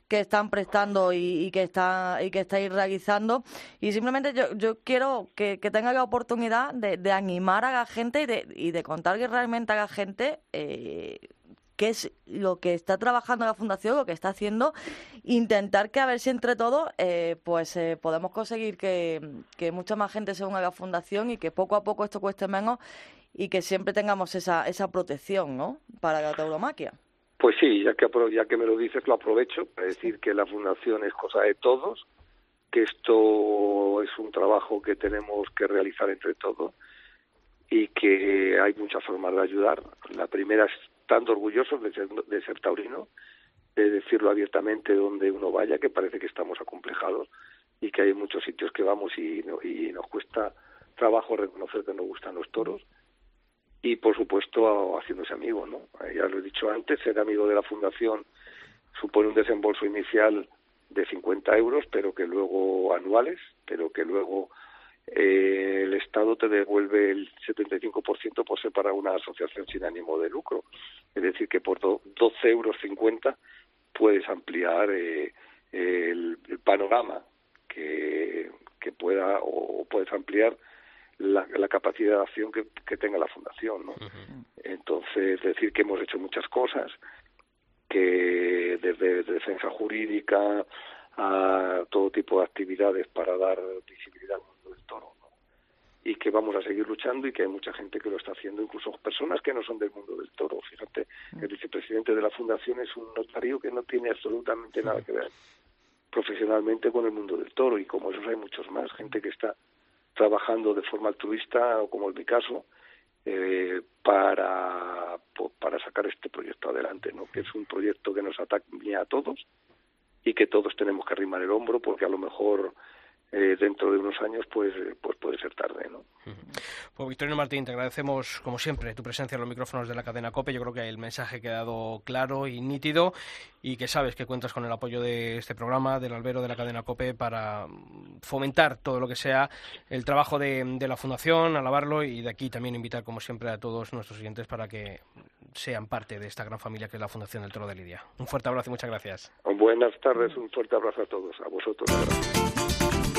que están prestando y, y que está y que estáis realizando y simplemente yo, yo quiero que, tenga la oportunidad de, de animar a la gente y de, y de contarle realmente a la gente eh, qué es lo que está trabajando la fundación, lo que está haciendo, intentar que a ver si entre todos eh, pues eh, podemos conseguir que, que mucha más gente se una a la fundación y que poco a poco esto cueste menos y que siempre tengamos esa, esa protección ¿no? para la tauromaquia. Pues sí, ya que, ya que me lo dices, lo aprovecho para decir que la fundación es cosa de todos, que esto es un trabajo que tenemos que realizar entre todos y que hay muchas formas de ayudar. La primera es estando orgullosos de ser, de ser taurino, de decirlo abiertamente donde uno vaya, que parece que estamos acomplejados y que hay muchos sitios que vamos y, no- y nos cuesta trabajo reconocer que nos gustan los toros y por supuesto haciéndose amigo, ¿no? Eh, Ya lo he dicho antes, ser amigo de la fundación supone un desembolso inicial de 50 euros, pero que luego anuales, pero que luego eh, el Estado te devuelve el 75% por ser para una asociación sin ánimo de lucro. Es decir, que por do- 12 euros 50 puedes ampliar eh, el, el panorama que, que pueda o puedes ampliar la, la capacidad de acción que, que tenga la fundación, ¿no? Entonces, decir que hemos hecho muchas cosas, que desde defensa jurídica a todo tipo de actividades para dar visibilidad al mundo del toro, ¿no? Y que vamos a seguir luchando y que hay mucha gente que lo está haciendo, incluso personas que no son del mundo del toro. Fíjate, el vicepresidente de la fundación es un notario que no tiene absolutamente nada que ver profesionalmente con el mundo del toro y como esos hay muchos más, gente que está trabajando de forma altruista, o como es mi caso, eh, para, po- para sacar este proyecto adelante, ¿no? que es un proyecto que nos atañe a todos y que todos tenemos que arrimar el hombro porque a lo mejor eh, dentro de unos años pues, eh, pues puede ser tarde. ¿no? Pues Victorino Martín, te agradecemos como siempre tu presencia en los micrófonos de la cadena COPE. Yo creo que el mensaje ha quedado claro y nítido y que sabes que cuentas con el apoyo de este programa, del albero de la cadena COPE, para mm, fomentar todo lo que sea el trabajo de, de la Fundación, alabarlo y de aquí también invitar como siempre a todos nuestros oyentes para que sean parte de esta gran familia que es la Fundación del Toro de Lidia. Un fuerte abrazo y muchas gracias. Buenas tardes, un fuerte abrazo a todos, a vosotros. gracias.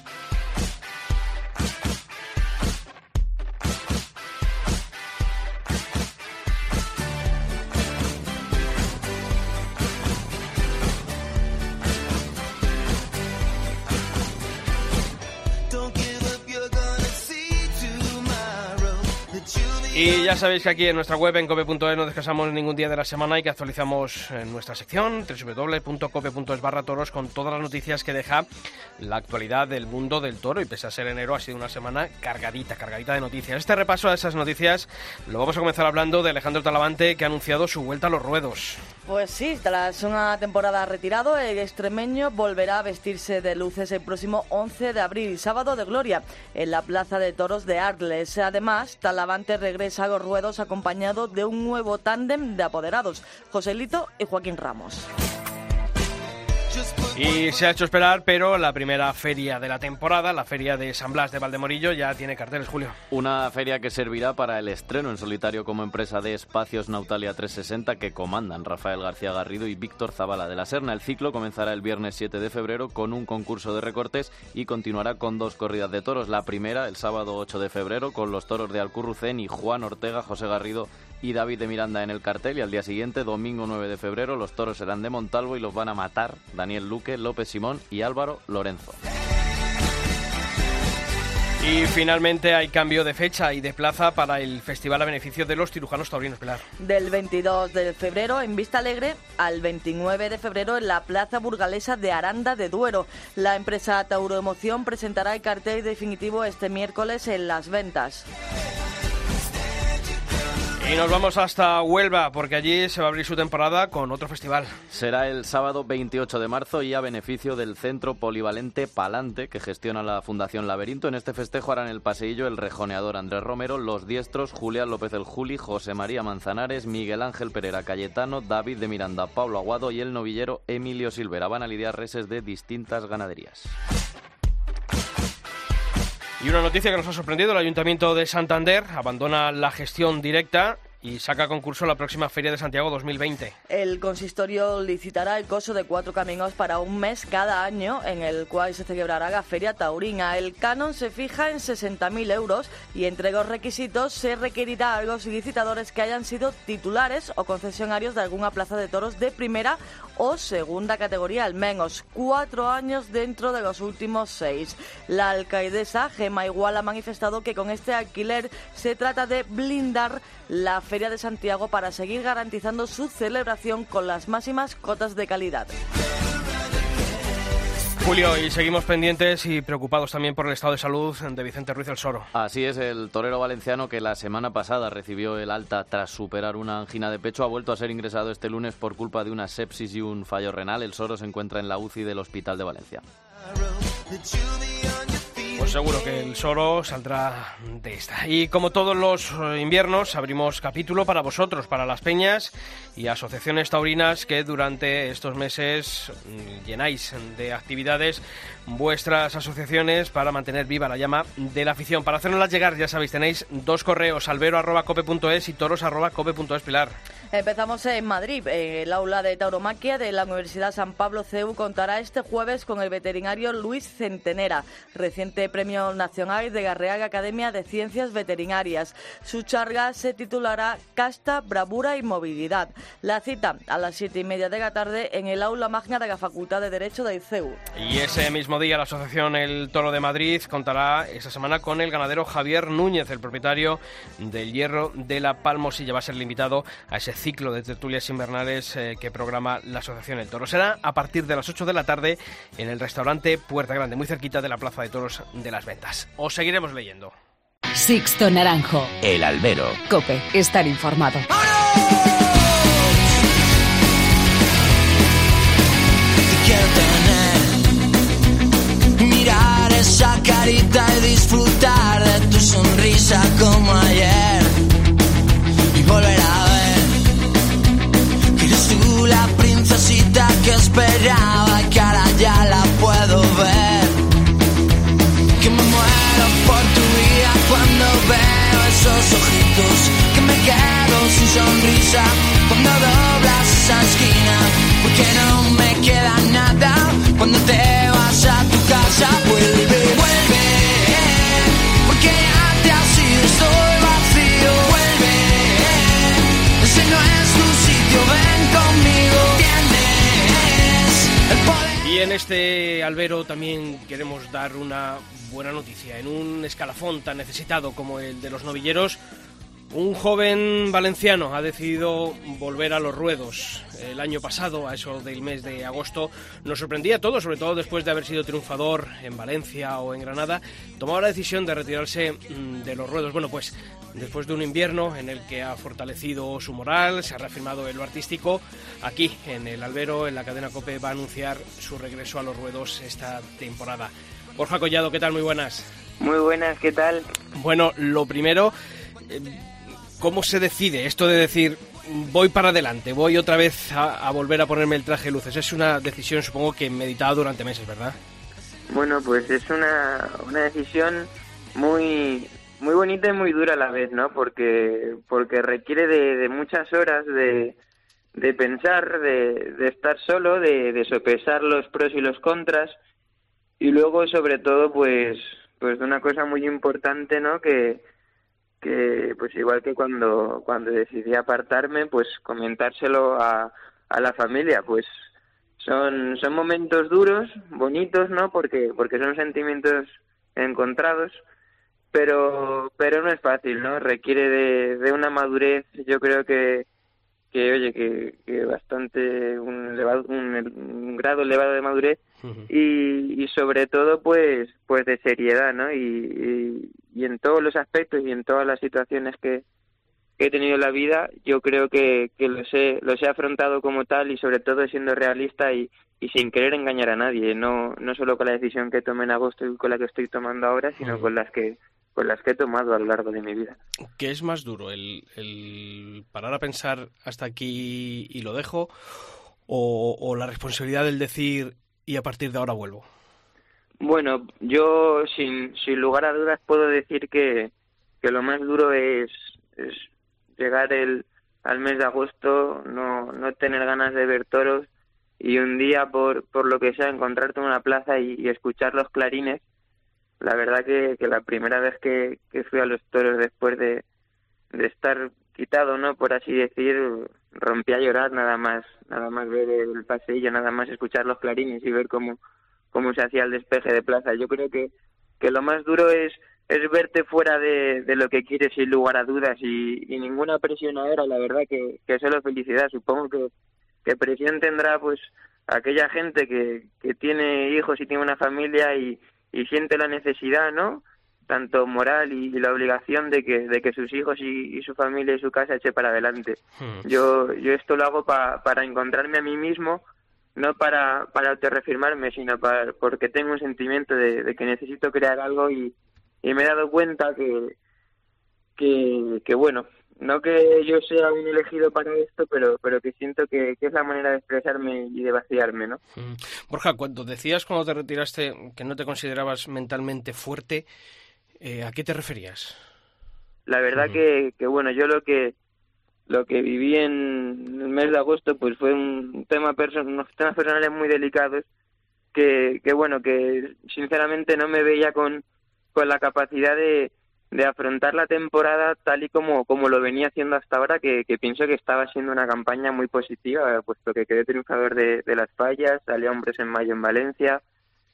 Y ya sabéis que aquí en nuestra web, en cope.es, no descansamos ningún día de la semana y que actualizamos en nuestra sección www.cope.es barra toros con todas las noticias que deja la actualidad del mundo del toro. Y pese a ser enero, ha sido una semana cargadita, cargadita de noticias. Este repaso a esas noticias lo vamos a comenzar hablando de Alejandro Talavante, que ha anunciado su vuelta a los ruedos. Pues sí, tras una temporada retirado, el extremeño volverá a vestirse de luces el próximo 11 de abril, sábado de gloria, en la Plaza de Toros de Arles. Además, Talavante regresa los ruedos acompañado de un nuevo tándem de apoderados, Joselito y Joaquín Ramos. Y se ha hecho esperar, pero la primera feria de la temporada, la feria de San Blas de Valdemorillo, ya tiene carteles, Julio. Una feria que servirá para el estreno en solitario como empresa de Espacios Nautalia 360 que comandan Rafael García Garrido y Víctor Zavala de la Serna. El ciclo comenzará el viernes 7 de febrero con un concurso de recortes y continuará con dos corridas de toros. La primera el sábado 8 de febrero con los toros de Alcurrucén y Juan Ortega, José Garrido y David de Miranda en el cartel y al día siguiente, domingo 9 de febrero, los toros serán de Montalvo y los van a matar Daniel Luque, López Simón y Álvaro Lorenzo. Y finalmente hay cambio de fecha y de plaza para el Festival a beneficio de los cirujanos taurinos, Pilar. Del 22 de febrero en Vista Alegre al 29 de febrero en la Plaza Burgalesa de Aranda de Duero. La empresa Tauroemoción presentará el cartel definitivo este miércoles en las ventas. Y nos vamos hasta Huelva, porque allí se va a abrir su temporada con otro festival. Será el sábado 28 de marzo y a beneficio del Centro Polivalente Palante, que gestiona la Fundación Laberinto. En este festejo harán el paseillo el rejoneador Andrés Romero, los diestros Julián López el Juli, José María Manzanares, Miguel Ángel Pereira Cayetano, David de Miranda, Pablo Aguado y el novillero Emilio Silvera. Van a lidiar reses de distintas ganaderías. Y una noticia que nos ha sorprendido, el Ayuntamiento de Santander abandona la gestión directa y saca a concurso la próxima Feria de Santiago 2020. El consistorio licitará el coso de cuatro caminos para un mes cada año, en el cual se celebrará la Feria Taurina. El canon se fija en 60.000 euros y entre los requisitos se requerirá a los licitadores que hayan sido titulares o concesionarios de alguna plaza de toros de primera o segunda categoría, al menos cuatro años dentro de los últimos seis. La alcaidesa Gema Igual ha manifestado que con este alquiler se trata de blindar la Feria de Santiago para seguir garantizando su celebración con las máximas cotas de calidad. Julio, y seguimos pendientes y preocupados también por el estado de salud de Vicente Ruiz del Soro. Así es, el torero valenciano que la semana pasada recibió el alta tras superar una angina de pecho ha vuelto a ser ingresado este lunes por culpa de una sepsis y un fallo renal. El Soro se encuentra en la UCI del Hospital de Valencia. Pues seguro que el Soro saldrá de esta. Y como todos los eh, inviernos, abrimos capítulo para vosotros, para las peñas y asociaciones taurinas que durante estos meses mm, llenáis de actividades vuestras asociaciones para mantener viva la llama de la afición. Para hacernoslas llegar, ya sabéis, tenéis dos correos, albero.cope.es y toros.cope.es, Pilar. Empezamos en Madrid. El aula de tauromaquia de la Universidad San Pablo CEU contará este jueves con el veterinario Luis Centenera, reciente Premio Nacional de la Real Academia de Ciencias Veterinarias. Su charla se titulará Casta, Bravura y Movilidad. La cita a las siete y media de la tarde en el aula magna de la Facultad de Derecho del CEU. Y ese mismo día la Asociación El Toro de Madrid contará esta semana con el ganadero Javier Núñez, el propietario del Hierro de la Palmosilla. Va a ser el invitado a ese ciclo de tertulias invernales eh, que programa la Asociación El Toro. Será a partir de las 8 de la tarde en el restaurante Puerta Grande, muy cerquita de la Plaza de Toros de las Ventas. Os seguiremos leyendo. Sixto Naranjo. El albero. Cope, estar informado. quiero tener. Mirar esa carita y disfrutar de tu sonrisa como ayer. Esperaba que ahora ya la puedo ver. Que me muero por tu vida cuando veo esos ojitos. Que me quedo sin sonrisa cuando doblas esa esquina. Porque no me queda nada en este albero también queremos dar una buena noticia. En un escalafón tan necesitado como el de los novilleros, un joven valenciano ha decidido volver a los ruedos. El año pasado, a eso del mes de agosto, nos sorprendía a todos, sobre todo después de haber sido triunfador en Valencia o en Granada, tomaba la decisión de retirarse mm, de los ruedos. Bueno, pues después de un invierno en el que ha fortalecido su moral, se ha reafirmado en lo artístico, aquí en el albero, en la cadena COPE, va a anunciar su regreso a los ruedos esta temporada. Borja Collado, ¿qué tal? Muy buenas. Muy buenas, ¿qué tal? Bueno, lo primero, eh, ¿cómo se decide esto de decir voy para adelante, voy otra vez a, volver a ponerme el traje de luces? Es una decisión, supongo que meditada durante meses, ¿verdad? Bueno, pues es una, una decisión muy muy bonita y muy dura a la vez, ¿no? Porque porque requiere de, de muchas horas de, de pensar, de, de estar solo, de, de sopesar los pros y los contras y luego sobre todo pues pues de una cosa muy importante, ¿no? Que que pues igual que cuando cuando decidí apartarme, pues comentárselo a, a la familia, pues son son momentos duros, bonitos, ¿no? Porque porque son sentimientos encontrados, pero pero no es fácil, ¿no? Requiere de, de una madurez, yo creo que que oye que, que bastante un, elevado, un, grado elevado de madurez y, y sobre todo pues pues de seriedad no y, y, en todos los aspectos y en todas las situaciones que, que he tenido en la vida yo creo que, que los he los he afrontado como tal y sobre todo siendo realista y, y sin querer engañar a nadie no no solo con la decisión que tomé en agosto y con la que estoy tomando ahora sino con las que pues las que he tomado a lo largo de mi vida. ¿Qué es más duro? ¿El, el parar a pensar hasta aquí y lo dejo? O, ¿O, la responsabilidad del decir y a partir de ahora vuelvo? Bueno, yo sin, sin lugar a dudas puedo decir que, que lo más duro es, es llegar el, al mes de agosto, no, no tener ganas de ver toros y un día por, por lo que sea encontrarte en una plaza y, y escuchar los clarines la verdad que, que la primera vez que, que, fui a los toros después de, de estar quitado, ¿no? Por así decir, rompí a llorar nada más, nada más ver el paseillo, nada más escuchar los clarines y ver cómo, cómo se hacía el despeje de plaza. Yo creo que, que lo más duro es, es verte fuera de, de lo que quieres sin lugar a dudas y, y ninguna presión ahora, la verdad que, que solo felicidad. Supongo que, que presión tendrá pues aquella gente que, que tiene hijos y tiene una familia y, y siente la necesidad, ¿no? tanto moral y, la obligación de que, de que sus hijos y, su familia y su casa eche para adelante. Hmm. Yo, yo esto lo hago para encontrarme a mí mismo, no para, para autorreafirmarme, sino para, porque tengo un sentimiento de, que necesito crear algo y, y, me he dado cuenta que, que, que, bueno, no que yo sea un elegido para esto, pero, pero que siento que, es la manera de expresarme y de vaciarme, ¿no? Mm. Borja, cuando decías cuando te retiraste que no te considerabas mentalmente fuerte, eh, ¿a qué te referías? La verdad que, que, bueno, yo lo que lo que viví en el mes de agosto pues fue un tema person unos temas personales muy delicados que, que bueno, que sinceramente no me veía con, con la capacidad de, de afrontar la temporada tal y como, como lo venía haciendo hasta ahora, que, que pienso que estaba siendo una campaña muy positiva, puesto que quedé triunfador de, de las fallas, salí a hombres en mayo en Valencia,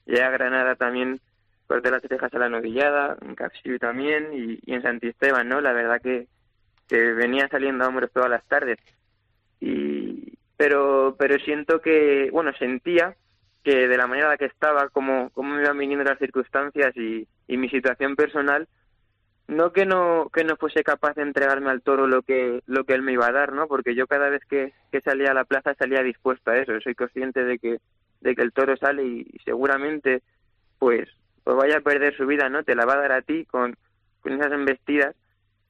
llegué a Granada también, corté las cejas a la novillada, en Capsiu también, y, y, en Santisteban, ¿no? La verdad que, que venía saliendo a hombres todas las tardes. Y, pero, pero siento que, bueno, sentía que de la manera en la que estaba, como, como me iban viniendo las circunstancias y, y mi situación personal, no que no que no fuese capaz de entregarme al toro lo que lo que él me iba a dar no porque yo cada vez que, que salía a la plaza salía dispuesto a eso. Soy consciente de que de que el toro sale y, seguramente pues pues vaya a perder su vida no te la va a dar a ti con con esas embestidas.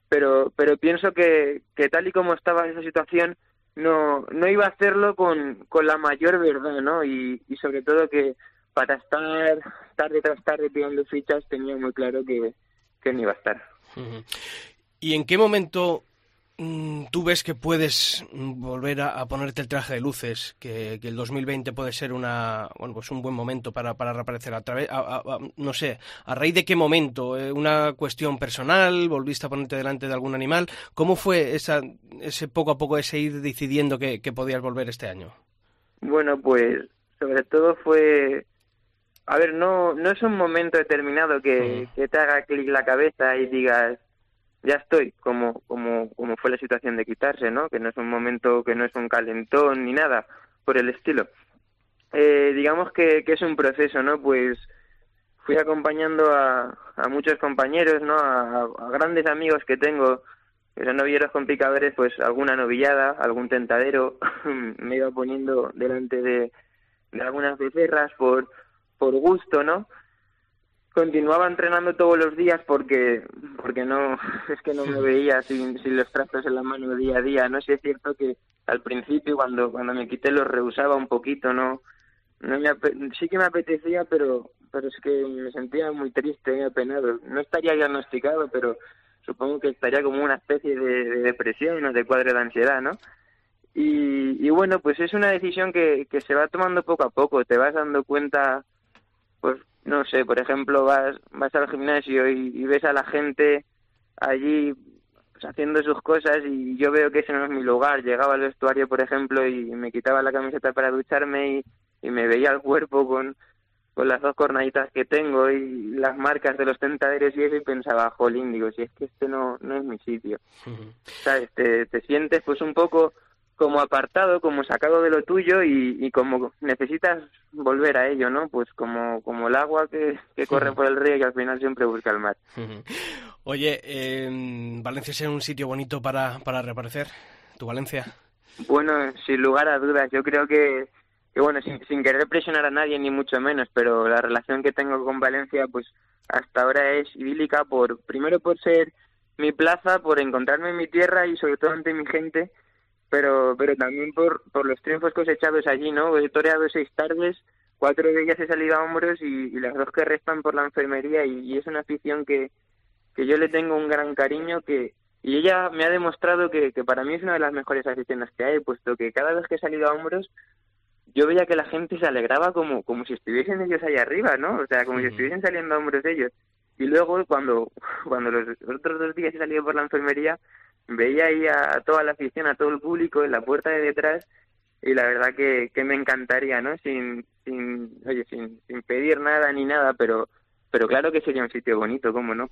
Pero pero pienso que que tal y como estaba esa situación no no iba a hacerlo con con la mayor verdad no y, y sobre todo que para estar tarde tras tarde tirando fichas tenía muy claro que que ni va a estar. ¿Y en qué momento mm, tú ves que puedes volver a, ponerte el traje de luces, que, el 2020 puede ser una, bueno, pues un buen momento para, para reaparecer a través, no sé, a raíz de qué momento, eh, una cuestión personal, volviste a ponerte delante de algún animal, ¿cómo fue esa, ese poco a poco ese ir decidiendo que, que podías volver este año? Bueno, pues sobre todo fue a ver, no, no es un momento determinado que, que te haga clic la cabeza y digas, ya estoy, como, como, como fue la situación de quitarse, ¿no? Que no es un momento, que no es un calentón ni nada por el estilo. Eh, digamos que, que es un proceso, ¿no? Pues fui acompañando a, a muchos compañeros, ¿no? A, a, grandes amigos que tengo, que son novilleros con picadores, pues alguna novillada, algún tentadero, (laughs) me iba poniendo delante de, de algunas becerras por por gusto, ¿no? Continuaba entrenando todos los días porque porque no (laughs) es que no me veía sin, sin los trastos en la mano día a día. No sé, es cierto que al principio cuando cuando me quité los rehusaba un poquito, ¿no? no me, sí que me apetecía, pero pero es que me sentía muy triste, muy apenado. No estaría diagnosticado, pero supongo que estaría como una especie de, de depresión o de cuadro de ansiedad, ¿no? Y, y bueno, pues es una decisión que, que se va tomando poco a poco. Te vas dando cuenta pues no sé, por ejemplo, vas, vas al gimnasio y, ves a la gente allí pues, haciendo sus cosas y yo veo que ese no es mi lugar. Llegaba al vestuario, por ejemplo, y me quitaba la camiseta para ducharme y, y me veía el cuerpo con, con las dos cornaditas que tengo y las marcas de los tentaderos y eso y pensaba, jolín, digo, si es que este no, no es mi sitio. ¿Sabes? Te, te sientes pues un poco como apartado, como sacado de lo tuyo y, y, como necesitas volver a ello, ¿no? Pues como, como el agua que, que corre por el río y que al final siempre busca el mar. Oye, eh, ¿Valencia es un sitio bonito para, para reaparecer? ¿Tu Valencia? Bueno, sin lugar a dudas, yo creo que que bueno, sin, sin querer presionar a nadie ni mucho menos, pero la relación que tengo con Valencia pues hasta ahora es idílica por primero por ser mi plaza, por encontrarme en mi tierra y sobre todo ante mi gente, pero pero también por por los triunfos cosechados allí, ¿no? He toreado seis tardes, cuatro de ellas he salido a hombros y, y las dos que restan por la enfermería y, y, es una afición que que yo le tengo un gran cariño que y ella me ha demostrado que, que para mí es una de las mejores aficiones que hay, puesto que cada vez que he salido a hombros yo veía que la gente se alegraba como, como si estuviesen ellos ahí arriba, ¿no? O sea, como si estuviesen saliendo a hombros ellos. Y luego, cuando, (laughs) cuando los otros dos días he salido por la enfermería, veía ahí a toda la afición, a todo el público en la puerta de detrás y la verdad que, que me encantaría, ¿no? Sin, sin, oye, sin, sin pedir nada ni nada, pero, pero claro que sería un sitio bonito, ¿cómo no?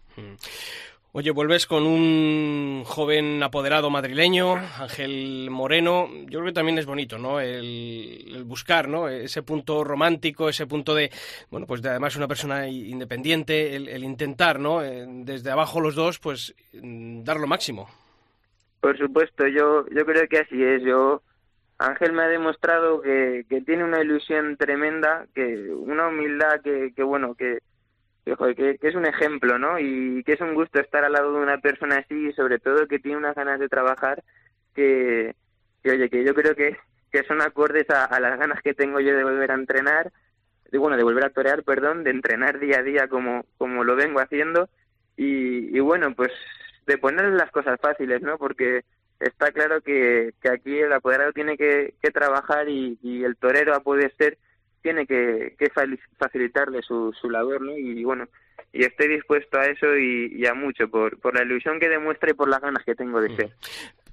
Oye, vuelves con un joven apoderado madrileño, Ángel Moreno. Yo creo que también es bonito, ¿no? El, el, buscar, ¿no? Ese punto romántico, ese punto de, bueno, pues de además una persona independiente, el, el intentar, ¿no? Desde abajo los dos, pues dar lo máximo. Por supuesto, yo, yo creo que así es. Yo, Ángel me ha demostrado que, que tiene una ilusión tremenda, que una humildad que, que bueno, que que, que, es un ejemplo, ¿no? Y que es un gusto estar al lado de una persona así y sobre todo que tiene unas ganas de trabajar que, que oye, que yo creo que, que son acordes a, las ganas que tengo yo de volver a entrenar, de, bueno, de volver a torear, perdón, de entrenar día a día como, como lo vengo haciendo y, y bueno, pues de poner las cosas fáciles, ¿no? Porque está claro que, que aquí el apoderado tiene que, que trabajar y, y el torero a poder ser tiene que, que facilitarle su, su labor, ¿no? Y, bueno, y estoy dispuesto a eso y, y, a mucho por, por la ilusión que demuestra y por las ganas que tengo de ser.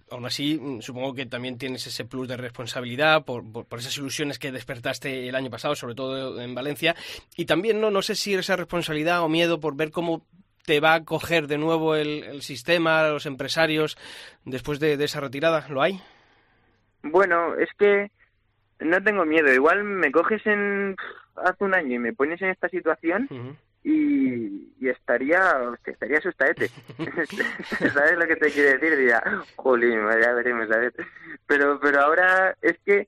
Aún así, supongo que también tienes ese plus de responsabilidad por, por, por, esas ilusiones que despertaste el año pasado, sobre todo en Valencia. Y también, no, no sé si esa responsabilidad o miedo por ver cómo te va a coger de nuevo el, el sistema, los empresarios, después de, de esa retirada. ¿Lo hay? Bueno, es que no tengo miedo. Igual me coges en hace un año y me pones en esta situación uh -huh. y, y, estaría hostia, estaría asustadete. (laughs) (laughs) ¿Sabes lo que te quiero decir? Diría, jolín, ya veremos, a ver. Pero, pero ahora es que,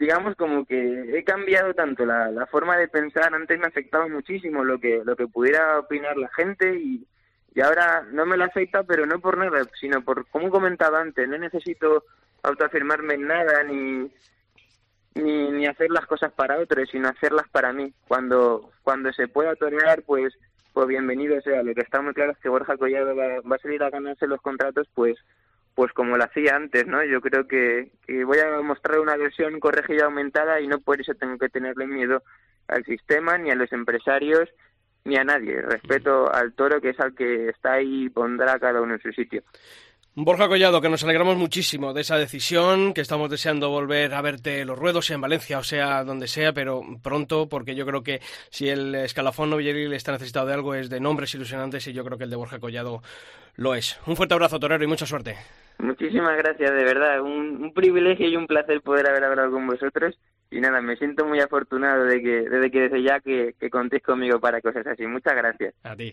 digamos, como que he cambiado tanto la, forma de pensar. Antes me afectaba muchísimo lo que, lo que pudiera opinar la gente y, y ahora no me lo afecta, pero no por nada, sino por, como comentaba antes, no necesito autoafirmarme en nada ni ni, ni hacer las cosas para otros, sino hacerlas para mí. Cuando, cuando se pueda torear, pues, pues bienvenido sea. Lo que está muy claro es que Borja Collado va, va a salir a ganarse los contratos, pues, pues como lo hacía antes, ¿no? Yo creo que, que voy a mostrar una versión corregida aumentada y no por eso tengo que tenerle miedo al sistema, ni a los empresarios, ni a nadie. Respeto al toro, que es al que está ahí y pondrá cada uno en su sitio. Borja Collado, que nos alegramos muchísimo de esa decisión, que estamos deseando volver a verte los ruedos, sea en Valencia o sea donde sea, pero pronto, porque yo creo que si el escalafón novilleril está necesitado de algo es de nombres ilusionantes y yo creo que el de Borja Collado lo es. Un fuerte abrazo, Torero, y mucha suerte. Muchísimas gracias, de verdad. Un, un privilegio y un placer poder haber hablado con vosotros. Y nada, me siento muy afortunado de que desde que desde ya que, que contéis conmigo para cosas así. Muchas gracias. A ti.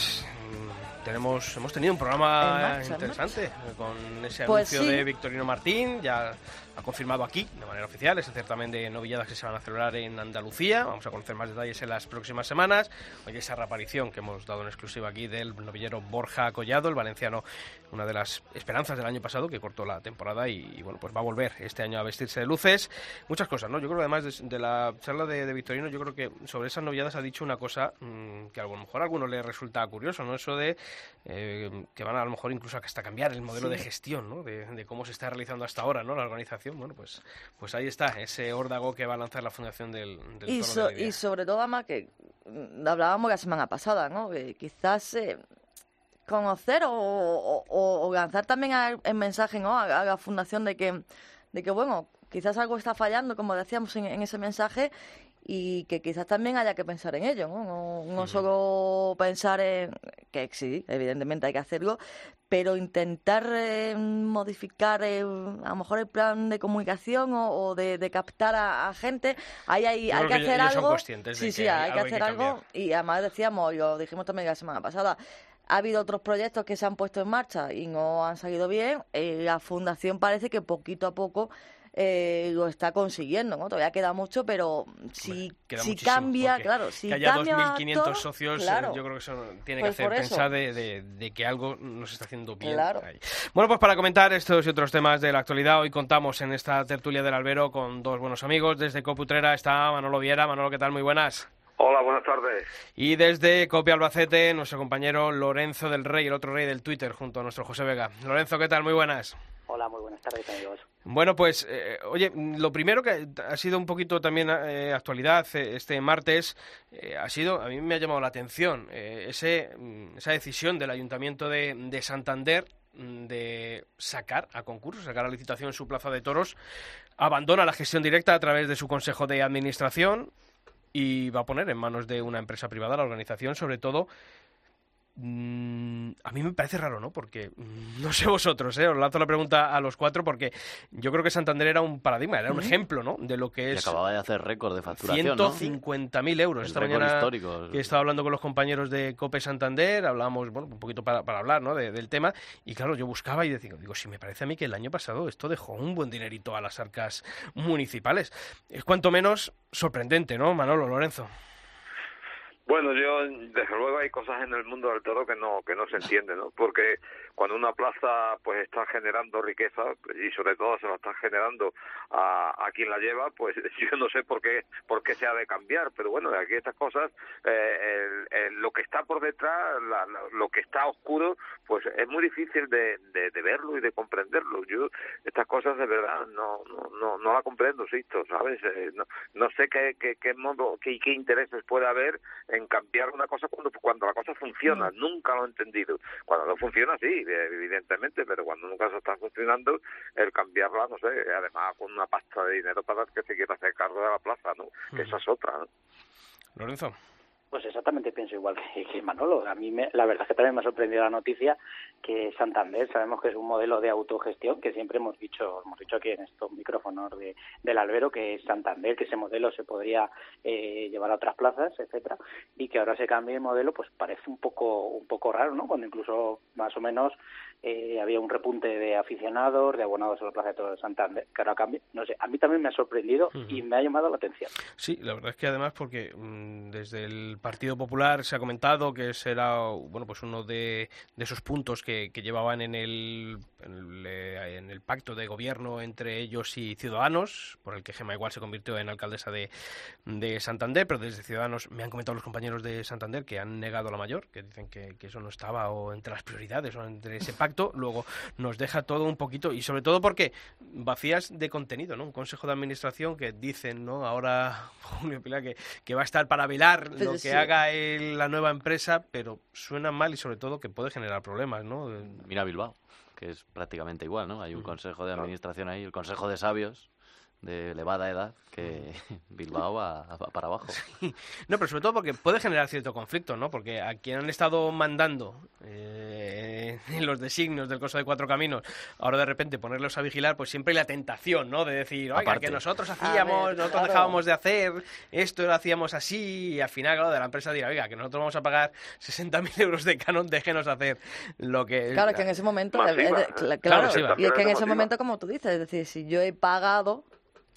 tenemos, hemos tenido un programa marcha, interesante con ese Pues anuncio sí. de Victorino Martín. Ya ha confirmado aquí, de manera oficial, ese certamen de novilladas que se van a celebrar en Andalucía. Vamos a conocer más detalles en las próximas semanas. Oye, esa reaparición que hemos dado en exclusiva aquí del novillero Borja Collado, el valenciano, una de las esperanzas del año pasado que cortó la temporada y, y, bueno, pues va a volver este año a vestirse de luces. Muchas cosas, ¿no? Yo creo que además de, de la charla de, de Victorino, yo creo que sobre esas novilladas ha dicho una cosa mmm, que a lo mejor a algunos les resulta curioso, ¿no? Eso de eh, que van a, a lo mejor incluso hasta cambiar el modelo Sí. de gestión, ¿no? De, de cómo se está realizando hasta ahora, ¿no? La organización. Bueno, pues, pues ahí está, ese órdago que va a lanzar la fundación del, del Y, Toro so- de Lidia. y sobre todo, además, que mm, hablábamos la semana pasada, ¿no? Que quizás eh, conocer o, o- lanzar también el mensaje, ¿no? A, a la fundación de que, de que, bueno, quizás algo está fallando, como decíamos en, en ese mensaje, y que quizás también haya que pensar en ello, ¿no? No, no solo pensar en que sí, evidentemente hay que hacerlo, pero intentar eh, modificar eh, a lo mejor el plan de comunicación o, o de, de captar a, a gente. Ahí hay, Yo hay que hacer algo. Sí, sí, hay hay que hacer algo. Y además decíamos, y lo dijimos también la semana pasada, ha habido otros proyectos que se han puesto en marcha y no han salido bien. Eh, la fundación parece que poquito a poco eh, lo está consiguiendo, ¿no? Todavía queda mucho, pero si, muchísimo, cambia, claro, si que haya cambia 2.500 todo, socios, eh, claro. yo creo que eso tiene Pues que por hacer pensar de, de- de que algo nos está haciendo bien. Claro. ahí. Bueno, pues para comentar estos y otros temas de la actualidad, hoy contamos en esta tertulia del albero con dos buenos amigos. Desde Coputrera está Manolo Viera. Manolo, ¿qué tal? Muy buenas. Hola, buenas tardes. Y desde Copia Albacete, nuestro compañero Lorenzo del Rey, el otro rey del Twitter, junto a nuestro José Vega. Lorenzo, ¿qué tal? Muy buenas. Hola, muy buenas tardes, amigos. Bueno, pues, eh, oye, lo primero que ha sido un poquito también eh, actualidad eh, este martes eh, ha sido, a mí me ha llamado la atención, ese, mm, esa decisión del Ayuntamiento de, de Santander mm, de sacar a concurso, sacar a licitación su plaza de toros, abandona la gestión directa a través de su Consejo de Administración y va a poner en manos de una empresa privada la organización, sobre todo Mm, a mí me parece raro, ¿no? Porque mm, no sé vosotros, ¿eh? Os lanzo la pregunta a los cuatro porque yo creo que Santander era un paradigma, era un ejemplo, ¿no? De lo que Y es acababa de hacer récord de facturación, ¿no? 150.000 euros. El Esta récord mañana histórico. que he estado hablando con los compañeros de Cope Santander, hablábamos, bueno, un poquito para, para hablar, ¿no? De- del tema y claro, yo buscaba y decía, digo, si me parece a mí que el año pasado esto dejó un buen dinerito a las arcas municipales. Es cuanto menos sorprendente, ¿no, Manolo, Lorenzo? Bueno, yo desde luego hay cosas en el mundo del toro que no que no se entienden, ¿no? Porque cuando una plaza pues está generando riqueza y sobre todo se la está generando a, a quien la lleva, pues (laughs) yo no sé por qué por qué se ha de cambiar, pero bueno, aquí estas cosas eh, el- lo que está por detrás, la- lo que está oscuro, pues es muy difícil de, de, de verlo y de comprenderlo. Yo estas cosas de verdad no no no, no la comprendo, Sisto, ¿sabes? Eh, no, no sé qué, qué, qué modo, qué, qué intereses puede haber en cambiar una cosa cuando, cuando la cosa funciona. Nunca lo he entendido. Cuando no funciona, sí, evidentemente, pero cuando una cosa está funcionando, el cambiarla, no sé, además con una pasta de dinero para que se quiera hacer cargo de la plaza, ¿no? Que esa es otra, ¿no? Lorenzo. Pues exactamente pienso igual que, Manolo. A mí me- la verdad es que también me ha sorprendido la noticia que Santander, sabemos que es un modelo de autogestión que siempre hemos dicho, hemos dicho aquí en estos micrófonos de, del albero que es Santander, que ese modelo se podría eh, llevar a otras plazas, etcétera, y que ahora se cambie el modelo, pues parece un poco un poco raro, ¿no? Cuando incluso más o menos eh, había un repunte de aficionados, de abonados a la plaza de toros de Santander, cambie. No sé, a mí también me ha sorprendido y me ha llamado la atención. Sí, la verdad es que además porque mm, desde el Partido Popular se ha comentado que será bueno pues uno de, de esos puntos que, que llevaban en el, en el, eh, en el pacto de gobierno entre ellos y Ciudadanos, por el que Gema igual se convirtió en alcaldesa de, de Santander, pero desde Ciudadanos me han comentado los compañeros de Santander que han negado la mayor, que dicen que, que eso no estaba o entre las prioridades o entre ese pacto, luego nos deja todo un poquito y sobre todo porque vacías de contenido, ¿no? Un consejo de administración que dicen, ¿no? Ahora (laughs) Julio Pilar que, que va a estar para velar Pues lo que sí. haga el- la nueva empresa, pero suena mal y sobre todo que puede generar problemas, ¿no? Mira Bilbao, que es prácticamente igual, ¿no? Hay un consejo de administración ahí, el consejo de sabios, de elevada edad que (laughs) Bilbao va, va para abajo. (laughs) No, pero sobre todo porque puede generar cierto conflicto, ¿no? Porque a quien han estado mandando eh, (laughs) los designios del coso de cuatro caminos, ahora de repente ponerlos a vigilar, pues siempre hay la tentación, ¿no? De decir, oiga, Aparte. que nosotros hacíamos, ver, nosotros claro. dejábamos de hacer, esto lo hacíamos así, y al final, claro, de la empresa dirá, oiga, que nosotros vamos a pagar 60.000 euros de canon, déjenos hacer lo que... Claro, es que en ese momento, Masiva. eh, eh, cla- Claro, masiva. y es que en ese Masiva. momento, como tú dices, es decir, si yo he pagado,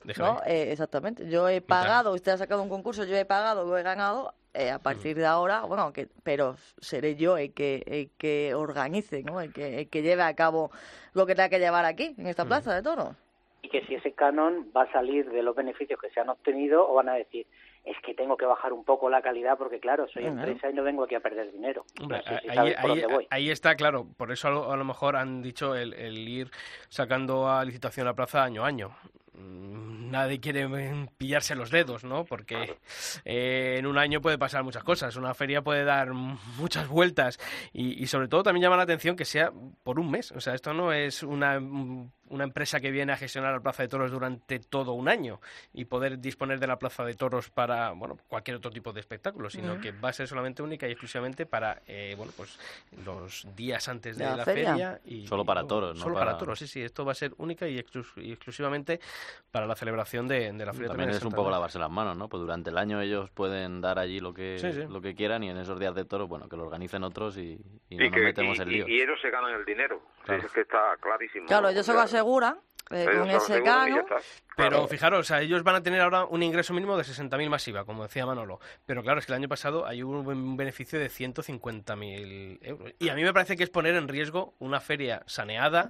Déjame. ¿no? Eh, exactamente, yo he pagado, usted ha sacado un concurso, yo he pagado, lo he ganado, eh, a partir de ahora, bueno, que, pero seré yo el que, el que organice, ¿no? El que, el que lleve a cabo lo que tenga que llevar aquí, en esta plaza de toros. y que si ese canon va a salir de los beneficios que se han obtenido o van a decir es que tengo que bajar un poco la calidad porque claro soy Claro. empresa y no vengo aquí a perder dinero Hombre, no sé si ahí, voy está, claro. Por eso a lo, a lo mejor han dicho el, el ir sacando a licitación la plaza año a año. Mm, Nadie quiere mm, pillarse los dedos, ¿no? Porque eh, en un año puede pasar muchas cosas. Una feria puede dar muchas vueltas. Y, y sobre todo también llama la atención que sea por un mes. O sea, esto no es una, mm, una empresa que viene a gestionar la Plaza de Toros durante todo un año y poder disponer de la Plaza de Toros para, bueno, cualquier otro tipo de espectáculo, sino que va a ser solamente única y exclusivamente para, eh, bueno, pues los días antes de De la la, feria. feria. y Solo para toros, no Solo para... para- toros, sí, sí. Esto va a ser única y, exclus- y exclusivamente para la celebración de, de la feria. También de es un poco lavarse las manos, ¿no? Pues durante el año ellos pueden dar allí lo que, Sí, sí. lo que quieran y en esos días de toros, bueno, que lo organicen otros y, y no y, nos que, metemos y- en y- líos. y ellos se ganan el dinero. Claro. Sí, es que está clarísimo. Claro, ellos se lo aseguran eh, con ese está. Pero Claro. fijaros, o sea, ellos van a tener ahora un ingreso mínimo de 60.000 masiva, como decía Manolo. Pero claro, es que el año pasado hay un beneficio de 150.000 euros. Y a mí me parece que es poner en riesgo una feria saneada,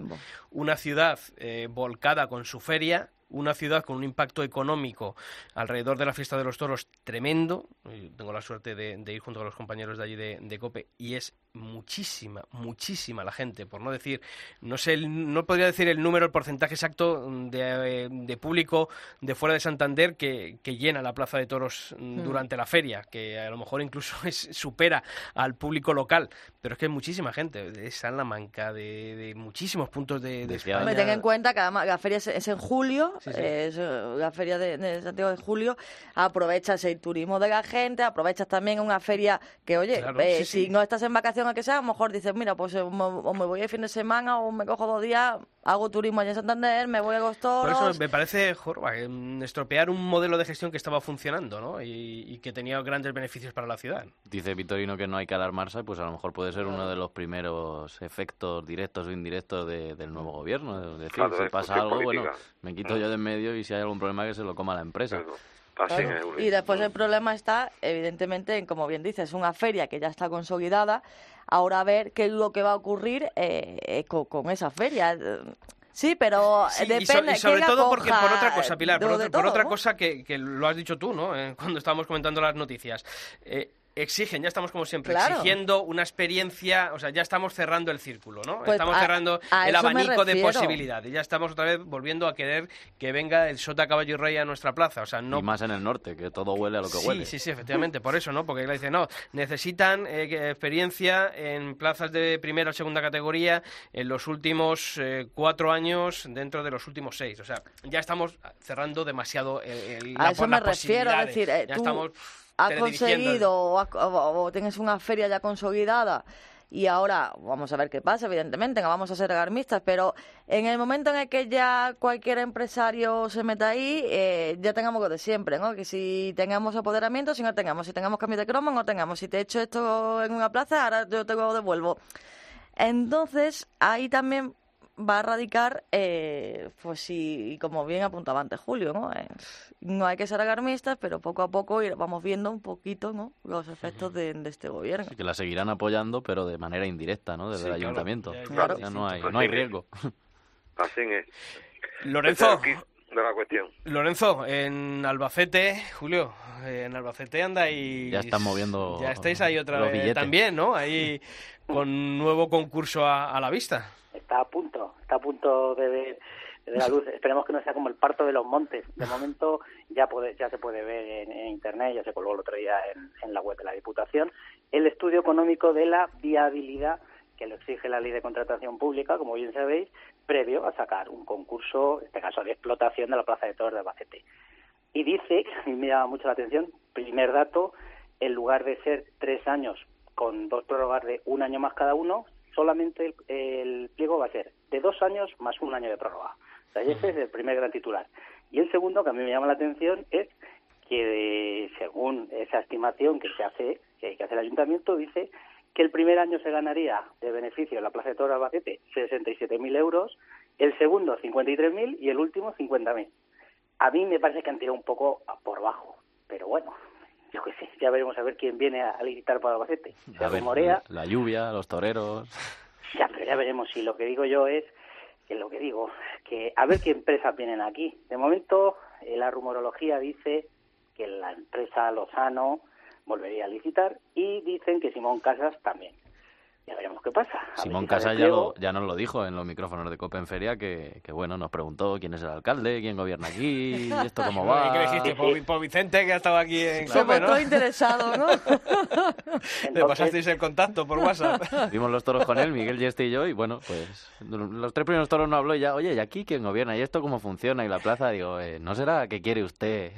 una ciudad eh, volcada con su feria, una ciudad con un impacto económico alrededor de la fiesta de los toros tremendo. Yo tengo la suerte de, de ir junto con los compañeros de allí de, de COPE y es muchísima, muchísima la gente, por no decir, no sé, el- no podría decir el número, el porcentaje exacto de, eh, de público de fuera de Santander que, que llena la plaza de toros mm, durante la feria, que a lo mejor incluso (laughs) es- supera al público local, pero es que hay muchísima gente de Salamanca, de, de muchísimos puntos de, de España. Hombre, ten en cuenta que además la feria es, es en julio, Sí, sí. eh, es, la feria de, de Santiago de Julio, aprovechas el turismo de la gente, aprovechas también una feria que, oye, Claro, eh, sí, si sí. no estás en vacaciones, que sea, a lo mejor dices, mira, pues eh, me- o me voy el fin de semana o me cojo dos días, hago turismo allá en Santander, me voy a los Por eso me parece jorba, eh, estropear un modelo de gestión que estaba funcionando ¿no? y, y que tenía grandes beneficios para la ciudad. Dice Vitorino que no hay que alarmarse, pues a lo mejor puede ser uno de los primeros efectos directos o indirectos de- del nuevo gobierno. Es decir, Claro, si pasa algo, bueno, política. me quito yo de en medio y si hay algún problema que se lo coma la empresa. Claro. Claro. Y después el problema está, evidentemente, en, como bien dices, una feria que ya está consolidada. Ahora a ver qué es lo que va a ocurrir eh, eh, con, con esa feria. Sí, pero Sí, y, depende. so- y que sobre todo porque por otra cosa, Pilar, por, por otra ¿no? cosa que, que lo has dicho tú, ¿no? Eh, cuando estábamos comentando las noticias. Eh, exigen, ya estamos como siempre, Claro. exigiendo una experiencia, o sea, ya estamos cerrando el círculo, ¿no? Pues estamos a- cerrando a el abanico de posibilidades. Ya estamos otra vez volviendo a querer que venga el Sota Caballo y Rey a nuestra plaza. O sea, no Y más en el norte, que todo huele a lo que sí, huele. Sí, sí, efectivamente, por eso, ¿no? Porque le dice, no, necesitan eh, experiencia en plazas de primera o segunda categoría en los últimos eh, cuatro años dentro de los últimos seis. O sea, ya estamos cerrando demasiado el, el- A la- eso me refiero, decir, eh, ya tú estamos has conseguido o, has- o- o tienes una feria ya consolidada y ahora vamos a ver qué pasa, evidentemente, no vamos a ser alarmistas, pero en el momento en el que ya cualquier empresario se meta ahí, eh, ya tengamos lo de siempre, ¿no? Que si tengamos apoderamiento, si no tengamos, si tengamos cambio de cromo, no tengamos, si te he hecho esto en una plaza, ahora yo te lo devuelvo. Entonces, ahí también va a radicar, eh, pues sí, como bien apuntaba antes Julio, ¿no? Eh, no hay que ser alarmistas, pero poco a poco vamos viendo un poquito, ¿no? Los efectos de, de este gobierno. Sí, que la seguirán apoyando, pero de manera indirecta, ¿no? Desde Sí, el claro, ayuntamiento. ya Claro. Ya no hay, no hay riesgo. Así es. Lorenzo, de la cuestión. Lorenzo, en Albacete, Julio, eh, en Albacete anda y... Ya están moviendo Ya estáis ahí otra vez billetes. también, ¿no? Ahí con nuevo concurso a, a la vista. Está a punto, está a punto de ver, de la luz. Esperemos que no sea como el parto de los montes. De momento ya puede, ya se puede ver en, internet, ya se colgó el otro día en, la web de la Diputación, el estudio económico de la viabilidad que lo exige la ley de contratación pública, como bien sabéis, previo a sacar un concurso, en este caso de explotación de la Plaza de Toros de Albacete. Y dice, mí me llama mucho la atención, primer dato, en lugar de ser tres años con dos prórrogas de un año más cada uno, solamente el, pliego va a ser de dos años más un año de prórroga. O sea, ese es el primer gran titular. Y el segundo, que a mí me llama la atención, es que según esa estimación que se hace, que, hace el ayuntamiento, dice que el primer año se ganaría de beneficio en la Plaza de Toros Albacete 67.000 euros, el segundo 53.000 y el último 50.000. A mí me parece que han tirado un poco por bajo, pero bueno, yo qué sé, ya veremos a ver quién viene a, a licitar para Albacete. Se A ver, rumorea, la lluvia, los toreros. (laughs) ya, pero ya veremos si lo que digo yo es que lo que digo, que a ver qué empresas vienen aquí. De momento, eh, la rumorología dice que la empresa Lozano volvería a licitar y dicen que Simón Casas también. Ya veremos qué pasa. A Simón el ya, lo, ya nos lo dijo en los micrófonos de Copa en Feria, que, que bueno, nos preguntó quién es el alcalde, quién gobierna aquí, y (laughs) esto cómo va. ¿Qué le dijiste? Por, por Vicente, que ha estado aquí en Se Cope, ¿no? mostró interesado, ¿no? (laughs) Le pasasteis el contacto por (laughs) WhatsApp. Vimos los toros con él, Miguel, Yeste y yo, y bueno, pues los tres primeros toros no habló y ya, oye, ¿y aquí quién gobierna? ¿Y esto cómo funciona? Y la plaza, digo, eh, ¿no será que quiere usted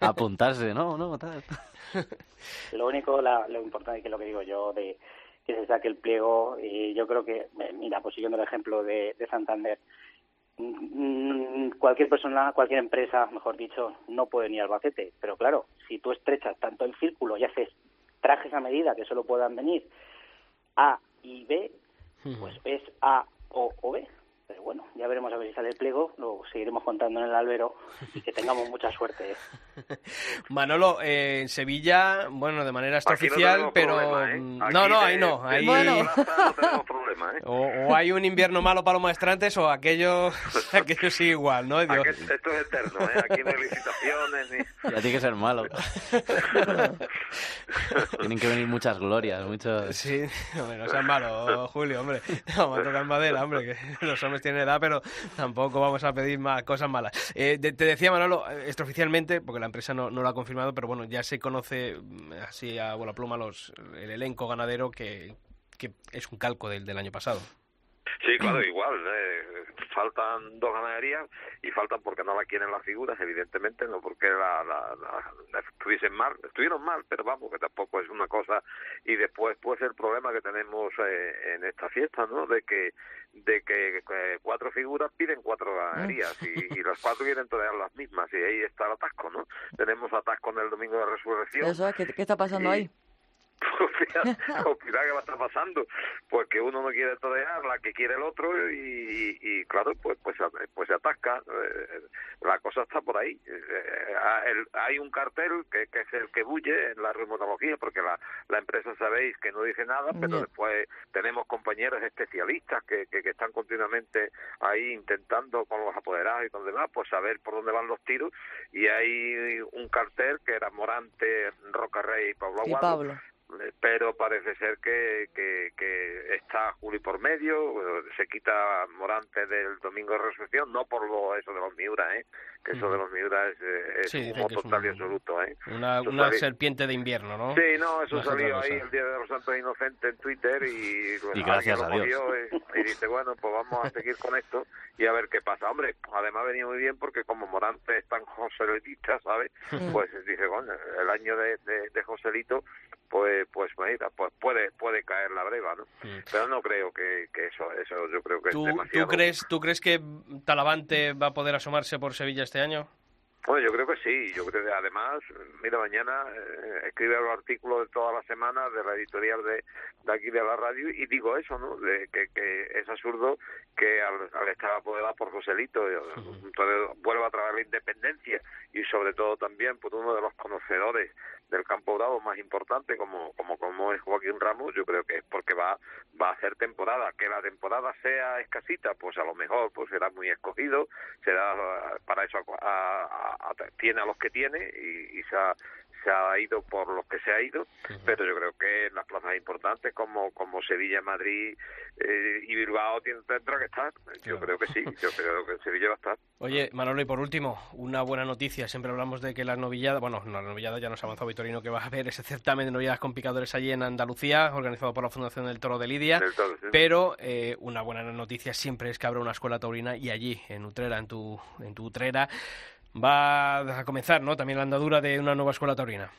apuntarse? No, no, tal. Lo único, la- lo importante que lo que digo yo de que se saque el pliego y yo creo que, eh, mira, pues siguiendo el ejemplo de, de Santander, cualquier persona, cualquier empresa, mejor dicho, no puede ni al Albacete, pero claro, si tú estrechas tanto el círculo y haces trajes a medida que solo puedan venir A y B, pues es A o, o B. Pero bueno, ya veremos a ver si sale el pliego, lo seguiremos contando en el albero y que tengamos mucha suerte. ¿eh? (laughs) Manolo, eh, en Sevilla, bueno, de manera no extraoficial, tenemos pero... problema, ¿eh? mm, No, no, de- ahí no. Ahí... Bueno. no (laughs) tenemos problema, ¿eh? O, o hay un invierno malo para los maestrantes o aquello, (laughs) aquello sigue igual, ¿no? Esto es eterno, ¿eh? Aquí no hay licitaciones ni... Ya tiene que ser malo. Tienen que venir muchas glorias, muchos... Sí, hombre, no seas malo, Julio, hombre. Vamos a tocar madera, hombre, que los hombres tienen edad, pero tampoco vamos a pedir más cosas malas. Eh, te decía, Manolo, eh, extraoficialmente, porque la empresa no, no lo ha confirmado, pero bueno, ya se conoce mm, así a bola pluma los, el elenco ganadero que, que es un calco del, del año pasado. Sí, claro, igual. eh, faltan dos ganaderías y faltan porque no la quieren las figuras, evidentemente, no porque la, la, la- estuviesen mal. Estuvieron mal, pero vamos, que tampoco es una cosa. Y después, pues, el problema que tenemos eh, en esta fiesta, ¿no? De que de que eh, cuatro figuras piden cuatro ganaderías y, y las cuatro quieren todas las mismas y ahí está el atasco, ¿no? Tenemos atasco en el domingo de resurrección Eso es, ¿qué, qué está pasando ahí? Pues mira qué va a estar pasando pues que uno no quiere torear la que quiere el otro y, y, y claro pues pues pues se atasca Eh, la cosa está por ahí Eh, ah, el- hay un cartel que, que es el que bulle en la reumatología porque la, la empresa sabéis que no dice nada pero después tenemos compañeros especialistas que, que, que están continuamente ahí intentando con los apoderados y con demás pues saber por dónde van los tiros y hay un cartel que era Morante, Roca Rey y Pablo Y Aguado Pablo. Eh, pero parece ser que, que, que está Juli por medio, eh, se quita Morante del domingo de resurrección, no por lo eso de los Miura, ¿eh? que eso de los Miura es, eh, es Sí, humo total y absoluto. ¿eh? Una, serpiente de invierno, ¿no? Sí, no, eso No salió ahí el Día de los Santos Inocentes en Twitter y, pues, Y gracias a Dios. y, y dice, bueno, pues vamos a seguir con esto y a ver qué pasa. Hombre, además venía muy bien porque como Morante es tan joselitista, ¿sabes? (laughs) Pues dice, bueno, el año de, de, de Joselito, pues pues mira, pues puede puede caer la breva, ¿no? Pero no creo que, que eso, eso yo creo que ¿Tú, es tú demasiado. crees, ¿Tú crees que Talavante va a poder asomarse por Sevilla este año? Bueno, yo creo que sí. Yo creo que además, mira, mañana eh, escribe los artículos de toda la semana de la editorial de, de aquí de la radio y digo eso, ¿no? De que, que es absurdo que al, al estar apoderado por Joselito eh, entonces vuelva a traer la independencia y sobre todo también por uno de los conocedores del campo bravo más importante como como como es Joaquín Ramos yo creo que es porque va va a hacer temporada. Que la temporada sea escasita pues a lo mejor pues será muy escogido será para eso a- tiene a los que tiene y, y se ha, se ha ido por los que se ha ido, pero yo creo que las plazas importantes como, como Sevilla, Madrid eh, y Bilbao tendrá que estar. Yo creo que sí, yo creo que Sevilla va a estar. Oye, Manolo, y por último, una buena noticia. Siempre hablamos de que las novilladas, bueno, no, las novilladas ya nos ha avanzado Vitorino que va a haber ese certamen de novilladas con picadores allí en Andalucía, organizado por la Fundación del Toro de Lidia. Toro, sí. Pero eh, una buena noticia siempre es que habrá una escuela taurina y allí, en Utrera, en tu, en tu Utrera, va a comenzar, ¿no? También la andadura de una nueva escuela taurina.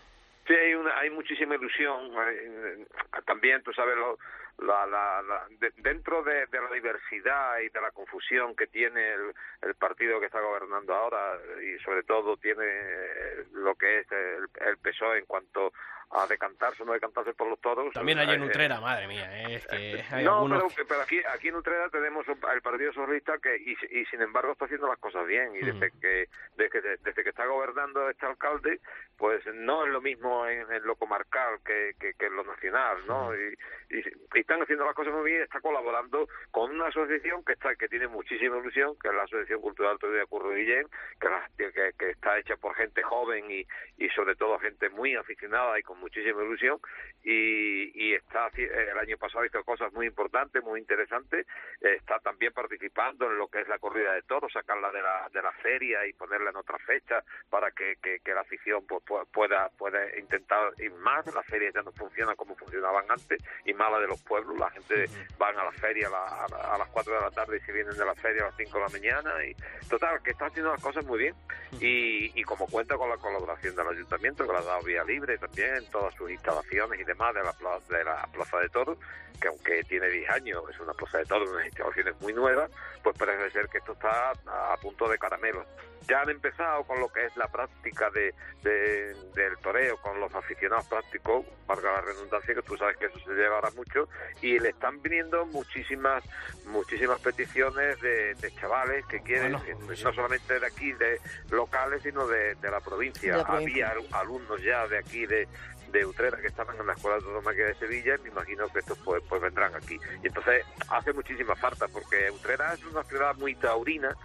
Sí, hay, una, hay muchísima ilusión. eh, También, tú sabes, lo, la, la, la- de- dentro de, de la diversidad y de la confusión que tiene el, el partido que está gobernando ahora y sobre todo tiene eh, lo que es el, el PSOE en cuanto a decantarse o no decantarse por los toros. También allí en eh, Utrera, madre mía, eh, es que hay no, algunos... pero, pero aquí, aquí en Utrera tenemos el Partido Socialista que, y, y sin embargo, está haciendo las cosas bien. Y desde, que, desde, que, desde que está gobernando este alcalde, pues no es lo mismo en, en lo comarcal que, que, que en lo nacional, ¿no? Y, y, y están haciendo las cosas muy bien, está colaborando con una asociación que está que tiene muchísima ilusión, que es la Asociación Cultural de Curro Guillén, que, que, que está hecha por gente joven y, y sobre todo gente muy aficionada y con muchísima ilusión y, y está eh, el año pasado hizo cosas muy importantes, muy interesantes, está también participando en lo que es la corrida de toros, sacarla de la, de la feria y ponerla en otra fecha para que, que, que la afición pues, pu- pueda, pueda intentar ir más, las ferias ya no funcionan como funcionaban antes y más la de los pueblos, la gente van a la feria a, la- a la- las 4 de la tarde y se vienen de la feria a las 5 de la mañana y total, que está haciendo las cosas muy bien. Y, y como cuenta con la colaboración del ayuntamiento que le ha dado vía libre también todas sus instalaciones y demás de la, pla- de la Plaza de Toros, que aunque tiene 10 años, es una Plaza de Toros, unas instalaciones muy nuevas, pues parece ser que esto está a, punto de caramelo. Ya han empezado con lo que es la práctica de, de- del toreo, con los aficionados prácticos, valga la redundancia, que tú sabes que eso se lleva ahora mucho, y le están viniendo muchísimas muchísimas peticiones de, de chavales que quieren, Bueno, no solamente de aquí, de locales, sino de, de la provincia. Había al- alumnos ya de aquí, de, de Utrera, que estaban en la Escuela Tauromaquia de Sevilla, y me imagino que estos pues, pues vendrán aquí. Y entonces hace muchísima falta, porque Utrera es una ciudad muy taurina,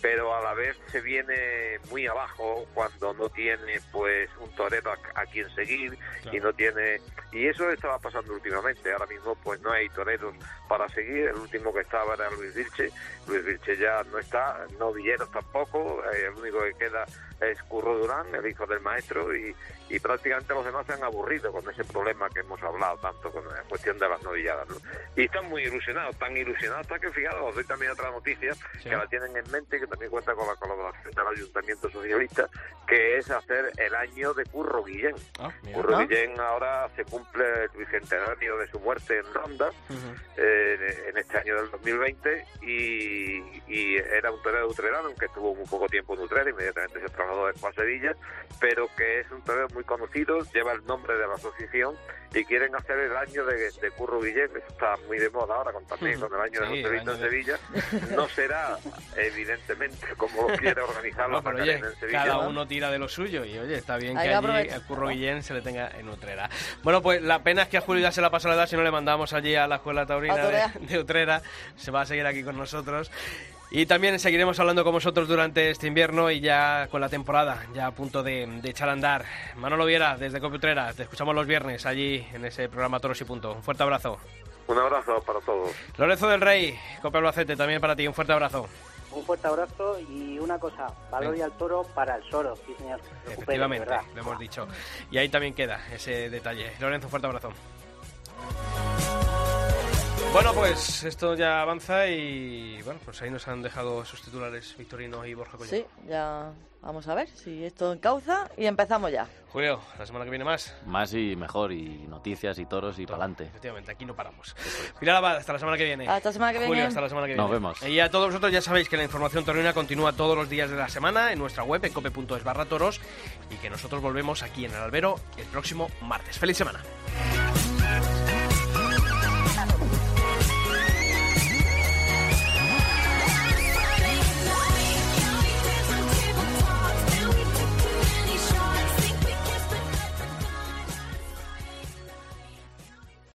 pero a la vez se viene muy abajo cuando no tiene pues un torero a, a quien seguir y no tiene y eso estaba pasando últimamente. Ahora mismo pues no hay toreros para seguir. El último que estaba era Luis Vilche. Luis Vilche ya no está no Villeros tampoco. Eh, el único que queda es Curro Durán el hijo del maestro y, y prácticamente los demás se han aburrido con ese problema que hemos hablado tanto con la cuestión de las novilladas ¿no? y están muy ilusionados tan ilusionados hasta que fijaros os doy también otra noticia Sí. que la tienen en mente que también cuenta con la colaboración del Ayuntamiento Socialista, que es hacer el año de Curro Guillén. Ah. Curro Ah. Guillén ahora se cumple el bicentenario de su muerte en Ronda, eh, en este año del 2020, y, y era un torero utrerano, aunque estuvo muy poco tiempo en Utrera, inmediatamente se trasladó después a Sevilla, pero que es un torero muy conocido, lleva el nombre de la asociación, y quieren hacer el año de, de Curro Guillén, eso está muy de moda ahora, con, también con el año Sí, de los en Sevilla, no será (laughs) evidentemente como (laughs) lo quiere organizar la No, pero oye, en Sevilla. cada uno tira de lo suyo y oye, está bien Hay que allí el curro Guillén se le tenga en Utrera. Bueno, pues la pena es que a Julio ya se la pasó la edad si no le mandamos allí a la escuela taurina de, de Utrera. Se va a seguir aquí con nosotros. Y también seguiremos hablando con vosotros durante este invierno y ya con la temporada, ya a punto de, de echar a andar. Manolo Viera, desde Copi Utrera, te escuchamos los viernes allí en ese programa Toros y Punto. Un fuerte abrazo. Un abrazo para todos. Lorenzo del Rey, Copa Albacete, también para ti, un fuerte abrazo. Un fuerte abrazo y una cosa, valor y al toro para el soro, sí señor. Efectivamente, lo hemos dicho. Y ahí también queda ese detalle. Lorenzo, un fuerte abrazo. Bueno, pues esto ya avanza y bueno, pues ahí nos han dejado sus titulares Victorino y Borja Collado. Sí, ya vamos a ver si esto encauza y empezamos ya. Julio, la semana que viene más. Más y mejor, y noticias y toros y pa'lante. Efectivamente, aquí no paramos. Mira la hasta la semana que viene. Hasta la semana que Julio, viene. hasta la semana que viene. Nos vemos. Y a todos vosotros ya sabéis que la información torina continúa todos los días de la semana en nuestra web, en cope.es barra toros, y que nosotros volvemos aquí en el albero el próximo martes. ¡Feliz semana!